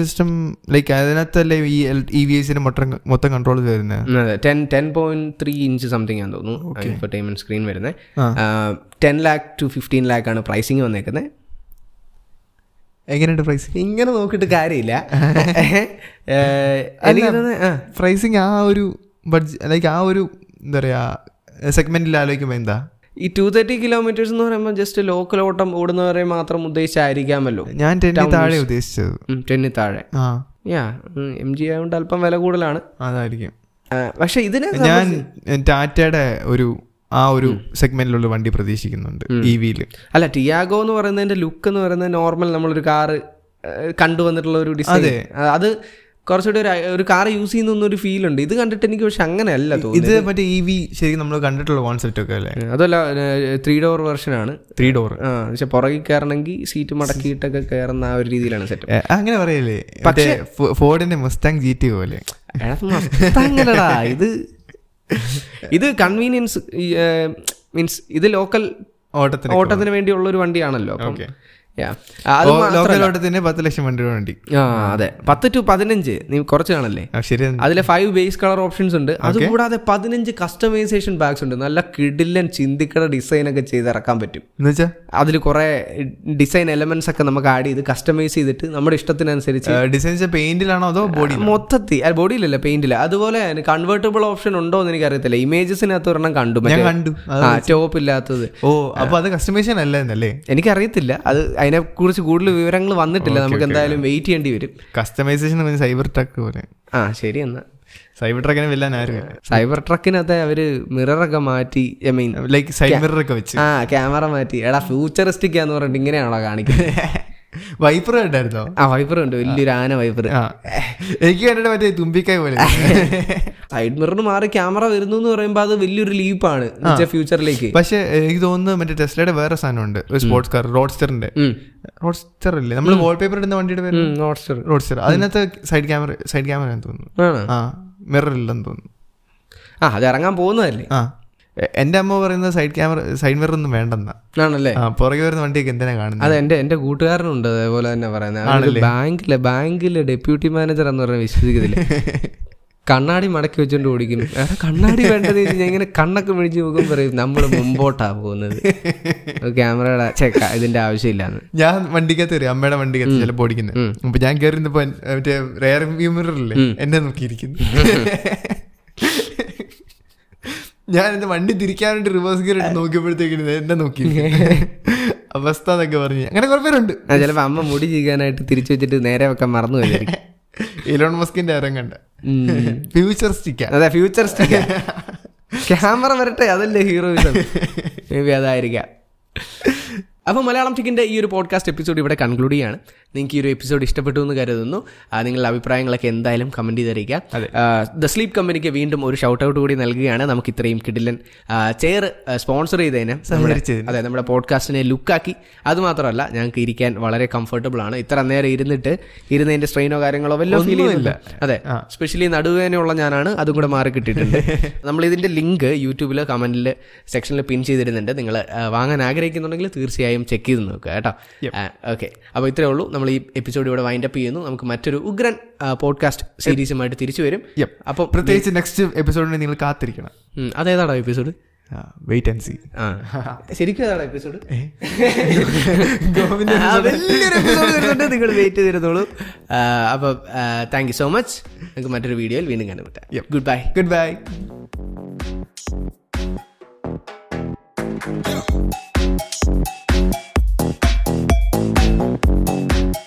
സിസ്റ്റം ലൈക്ക് അതിനകത്തല്ലേ ഈ ഇ വി എസിന് മൊത്തം മൊത്തം കൺട്രോൾ വരുന്നത് ten ten point three inch something ആണെന്ന് തോന്നുന്നു ഇൻഫർടൈൻമെന്റ് സ്ക്രീൻ വരുന്നത്. Ten lakh to fifteen lakh ആണ് പ്രൈസിങ് വന്നേക്കുന്നത് എങ്ങനെയുണ്ട് പ്രൈസിങ് ഇങ്ങനെ നോക്കിയിട്ട് കാര്യമില്ല. പ്രൈസിങ് ആ. ഒരു ബഡ്ജറ്റ് ലൈക്ക് ആ ഒരു എന്താ പറയാ സെഗ്മെന്റിൽ ആലോചിക്കുമ്പോൾ എന്താ? ഈ ടു തേർട്ടി കിലോമീറ്റേഴ്സ് എന്ന് പറയുമ്പോൾ ജസ്റ്റ് ലോക്കൽ ഓട്ടം ഓടുന്നവരെ മാത്രം ഉദ്ദേശിച്ചായിരിക്കാമല്ലോ. ഞാൻ ടെന്നി താഴെ ഉദ്ദേശിച്ചത്. ടെന്നി താഴെ. ആ. യാ എം ജി ആയതുകൊണ്ട് അല്പം വില കൂടുതലാണ്. അതായിരിക്കും. പക്ഷെ ഇതിന് ഞാൻ ടാറ്റയുടെ ഒരു ആ ഒരു സെഗ്മെന്റിലുള്ള വണ്ടി പ്രതീക്ഷിക്കുന്നുണ്ട് ഇ വിയിൽ അല്ല ടിയാഗോ എന്ന് പറയുന്നതിന്റെ ലുക്ക് എന്ന് പറയുന്നത് നോർമൽ നമ്മളൊരു കാറ് കണ്ടുവന്നിട്ടുള്ള ഒരു ഡിസൈൻ അത്. കുറച്ചുകൂടി ഒരു ഒരു കാർ യൂസ് ചെയ്യുന്ന ഒരു ഫീൽ ഉണ്ട്. ഇത് കണ്ടിട്ട് എനിക്ക് പക്ഷെ അങ്ങനെയല്ല ഇത് മറ്റേ ഇ വി ശരിക്കും നമ്മൾ കണ്ടിട്ടുള്ള കോൺസെപ്റ്റ് ഒക്കെ അല്ലേ? അതല്ല ത്രീ ഡോർ വെർഷൻ ആണ്. ത്രീ ഡോർ ആ പക്ഷെ പുറകിൽ കയറണമെങ്കിൽ സീറ്റ് മടക്കിയിട്ടൊക്കെ കയറുന്ന ആ ഒരു രീതിയിലാണ് സെറ്റ് അങ്ങനെ പറയല്ലേ? പക്ഷേ ഫോർഡിന്റെ മുസ്താങ് ജി ടി പോലെ ഇത് ഇത് കൺവീനിയൻസ് മീൻസ് ഇത് ലോക്കൽ ഓട്ടത്തിന് ഓട്ടത്തിന് വേണ്ടിയുള്ള ഒരു വണ്ടിയാണല്ലോ. അപ്പം ഓട്ടത്തിന് പത്ത് ലക്ഷം വണ്ടി വണ്ടി. ആ അതെ. പത്ത് ടു പതിനഞ്ച് നീ കുറച്ച് കാണല്ലേ? ശരി. അതിലെ ഫൈവ് ബേസ് കളർ ഓപ്ഷൻസ് ഉണ്ട്. അതുകൂടാതെ പതിനഞ്ച് കസ്റ്റമൈസേഷൻ ബാഗ്സ് ഉണ്ട്. നല്ല കിടിലൻ ചിന്തിക്കട ഡിസൈൻ ഒക്കെ ചെയ്ത് ഇറക്കാൻ പറ്റും അതിൽ കുറെ ഡിസൈൻ എലമെന്റ്സ് ഒക്കെ നമുക്ക് ആഡ് ചെയ്ത് കസ്റ്റമൈസ് ചെയ്തിട്ട് നമ്മുടെ ഇഷ്ടത്തിനനുസരിച്ച് ഡിസൈൻസ് പെയിന്റിലാണോ അതോ ബോഡി മൊത്തത്തിൽ. ബോഡിയിലല്ല പെയിന്റിൽ അതുപോലെ കൺവേർട്ടബിൾ ഓപ്ഷൻ ഉണ്ടോ എന്ന് എനിക്ക് അറിയത്തില്ല ഇമേജസിനകത്ത് ഒരെണ്ണം കണ്ടു കണ്ടു. ടോപ്പ് ഇല്ലാത്തത്. ഓ അപ്പൊ അത് കസ്റ്റമൈസേഷൻ അല്ലേ എനിക്കറിയത്തില്ല. അത് അതിനെ കുറിച്ച് കൂടുതൽ വിവരങ്ങൾ വന്നിട്ടില്ല. നമുക്ക് എന്തായാലും വെയിറ്റ് ചെയ്യേണ്ടി വരും. കസ്റ്റമൈസേഷൻ സൈബർ ട്രക്ക് പോലെ. ആ ശരി എന്നാ. സൈബർ ട്രക്കിനെ വെല്ലാൻ ആരും സൈബർ ട്രക്കിനകത്ത് അവർ മിററൊക്കെ മാറ്റി I mean like side mirror ഒക്കെ വെച്ച്. ആ ക്യാമറ മാറ്റി. എടാ ഫ്യൂച്ചറിസ്റ്റിക് എന്ന് പറഞ്ഞിട്ട് ഇങ്ങനെയാണോ കാണിക്കുന്നത് വൈപ്പർ കണ്ടായിരുന്നോ? ആ വൈപ്പർ ഉണ്ട് വലിയൊരു ആന വൈപ്പർ എനിക്ക് കണ്ടിട്ട് മറ്റേ തുമ്പിക്കായ പോലെ. സൈഡ് മിറർ മാറി ക്യാമറ വരുന്നു എന്ന് പറയുമ്പോൾ അത് വലിയൊരു ലീപ്പാണ് ഫ്യൂച്ചറിലേക്ക് പക്ഷെ എനിക്ക് തോന്നുന്നു മറ്റേ ടെസ്ലയുടെ വേറെ സാധനമുണ്ട്. ഒരു സ്പോർട്സ് കാർ റോഡ്സ്റ്ററിന്റെ റോഡ്സ്റ്റർ അല്ലേ? നമ്മൾ വാൾപേപ്പർ ഇടുന്ന വണ്ടിയുടെ പേര്? നോട്ട്സ്റ്റർ റോഡ്സ്റ്റർ അതിനകത്ത് സൈഡ് ക്യാമറ സൈഡ് ക്യാമറ തോന്നുന്നു. ആ മിറർ ഇല്ലെന്ന് തോന്നുന്നു. ആ അത് ഇറങ്ങാൻ പോകുന്നതല്ലേ? ആ. എന്റെ അമ്മ പറയുന്നത് സൈഡ് ക്യാമറ സൈഡ് മിറർ ഒന്നും വേണ്ടെന്നാ. ആണല്ലേ? പുറകെ വരുന്ന വണ്ടിയൊക്കെ എന്തിനാ കാണുന്നത് അതെ എന്റെ എന്റെ കൂട്ടുകാരനുണ്ട് അതേപോലെ തന്നെ പറയുന്നത്. ബാങ്കിലെ ബാങ്കിലെ ഡെപ്യൂട്ടി മാനേജർ എന്ന് പറഞ്ഞാൽ വിശ്വസിക്കത്തില്ല. കണ്ണാടി മടക്കി വെച്ചോണ്ട് ഓടിക്കുന്നു കണ്ണാടി വേണ്ടത് ഇങ്ങനെ കണ്ണൊക്കെ മിഴിച്ച് നോക്കും പറയും നമ്മൾ മുമ്പോട്ടാ പോകുന്നത്. ക്യാമറയുടെ ചെക്ക ഇതിന്റെ ആവശ്യമില്ലാന്ന്. ഞാൻ വണ്ടിക്കകത്ത് വരും അമ്മയുടെ വണ്ടിക്കകത്ത് ചിലപ്പോൾ ഓടിക്കുന്നത് അപ്പൊ ഞാൻ കയറി മറ്റേ റെയർ വ്യൂ മിറർ ഇല്ലേ? എന്നെ നോക്കിയിരിക്കുന്നു. ഞാൻ എന്റെ വണ്ടി തിരിക്കാൻ വേണ്ടി റിവേഴ്സ് ഗിയർ ഇട്ട് നോക്കിയപ്പോഴത്തേക്കിന് എന്നെ നോക്കി. അവസ്ഥ എന്നൊക്കെ പറഞ്ഞു. അങ്ങനെ കുറെ പേരുണ്ട്. ചിലപ്പോ അമ്മ മുടി ചെയ്യാനായിട്ട് തിരിച്ചു വെച്ചിട്ട് നേരെ വെക്കാൻ മറന്നു ഇലോൺ മസ്കിന്റെ അരം കണ്ട. ഫ്യൂച്ചർ സ്റ്റിക്ക അതെ ഫ്യൂച്ചർ സ്റ്റിക്ക ക്യാമറ വരട്ടെ അതല്ലേ ഹീറോയിസം മേ ബി അതായിരിക്കാം. അപ്പോൾ മലയാളം ടിക്കിന്റെ ഈ ഒരു പോഡ്കാസ്റ്റ് എപ്പിസോഡ് ഇവിടെ കൺക്ലൂഡ് ചെയ്യാണ്. നിങ്ങൾക്ക് ഈ ഒരു എപ്പിസോഡ് ഇഷ്ടപ്പെട്ടു എന്ന് കരുതുന്നു നിങ്ങളുടെ അഭിപ്രായങ്ങളൊക്കെ എന്തായാലും കമന്റ് ചെയ്തറിയിക്കുക. ദ സ്ലീപ്പ് കമ്പനിക്ക് വീണ്ടും ഒരു ഷൗട്ട് ഔട്ട് കൂടി നൽകുകയാണ്. നമുക്ക് ഇത്രയും കിടിലൻ ചെയർ സ്പോൺസർ ചെയ്തതിന്. അതെ നമ്മുടെ പോഡ്കാസ്റ്റിനെ ലുക്കാക്കി. അതുമാത്രമല്ല ഞങ്ങൾക്ക് ഇരിക്കാൻ വളരെ കംഫർട്ടബിൾ ആണ്. ഇത്ര നേരം ഇരുന്നിട്ട് ഇരുന്നതിന്റെ സ്ട്രെയിനോ കാര്യങ്ങളോ വല്ലതും ഫീൽ ചെയ്യുന്നില്ല അതെ. സ്പെഷ്യലി നടുവേനയുള്ള ഞാനാണ്. അതും കൂടെ മാറി കിട്ടിയിട്ടുണ്ട്. നമ്മൾ ഇതിന്റെ ലിങ്ക് യൂട്യൂബിൽ കമന്റിൽ സെക്ഷനിൽ പിൻ ചെയ്തിരുന്നുണ്ട് നിങ്ങൾ വാങ്ങാൻ ആഗ്രഹിക്കുന്നുണ്ടെങ്കിൽ തീർച്ചയായും ചെക്ക് ചെയ്ത് നോക്കുക കേട്ടോ. ഓക്കെ അപ്പോൾ ഇത്രേ ഉള്ളൂ. നമ്മൾ ഈ എപ്പിസോഡ് ഇവിടെ വൈൻഡ് അപ്പ് ചെയ്യുന്നു. നമുക്ക് മറ്റൊരു ഉഗ്രൻ പോഡ്കാസ്റ്റ് സീരീസുമായിട്ട് തിരിച്ചു വരും. അപ്പം പ്രത്യേകിച്ച് നെക്സ്റ്റ് എപ്പിസോഡിന് നിങ്ങൾ കാത്തിരിക്കണം. അതേതാണോ എപ്പിസോഡ് വെയിറ്റ് ആൻഡ് സീ ശരിക്കും അതാണ് എപ്പിസോഡ് വലിയൊരു എപ്പിസോഡ് നിങ്ങൾ വെയിറ്റ് ചെയ്തിരുന്നോളൂ. അപ്പോൾ താങ്ക് യു സോ മച്ച് നിങ്ങൾക്ക് മറ്റൊരു വീഡിയോയിൽ വീണ്ടും കണ്ടുമുട്ടാം good bye good bye Thank you. Thank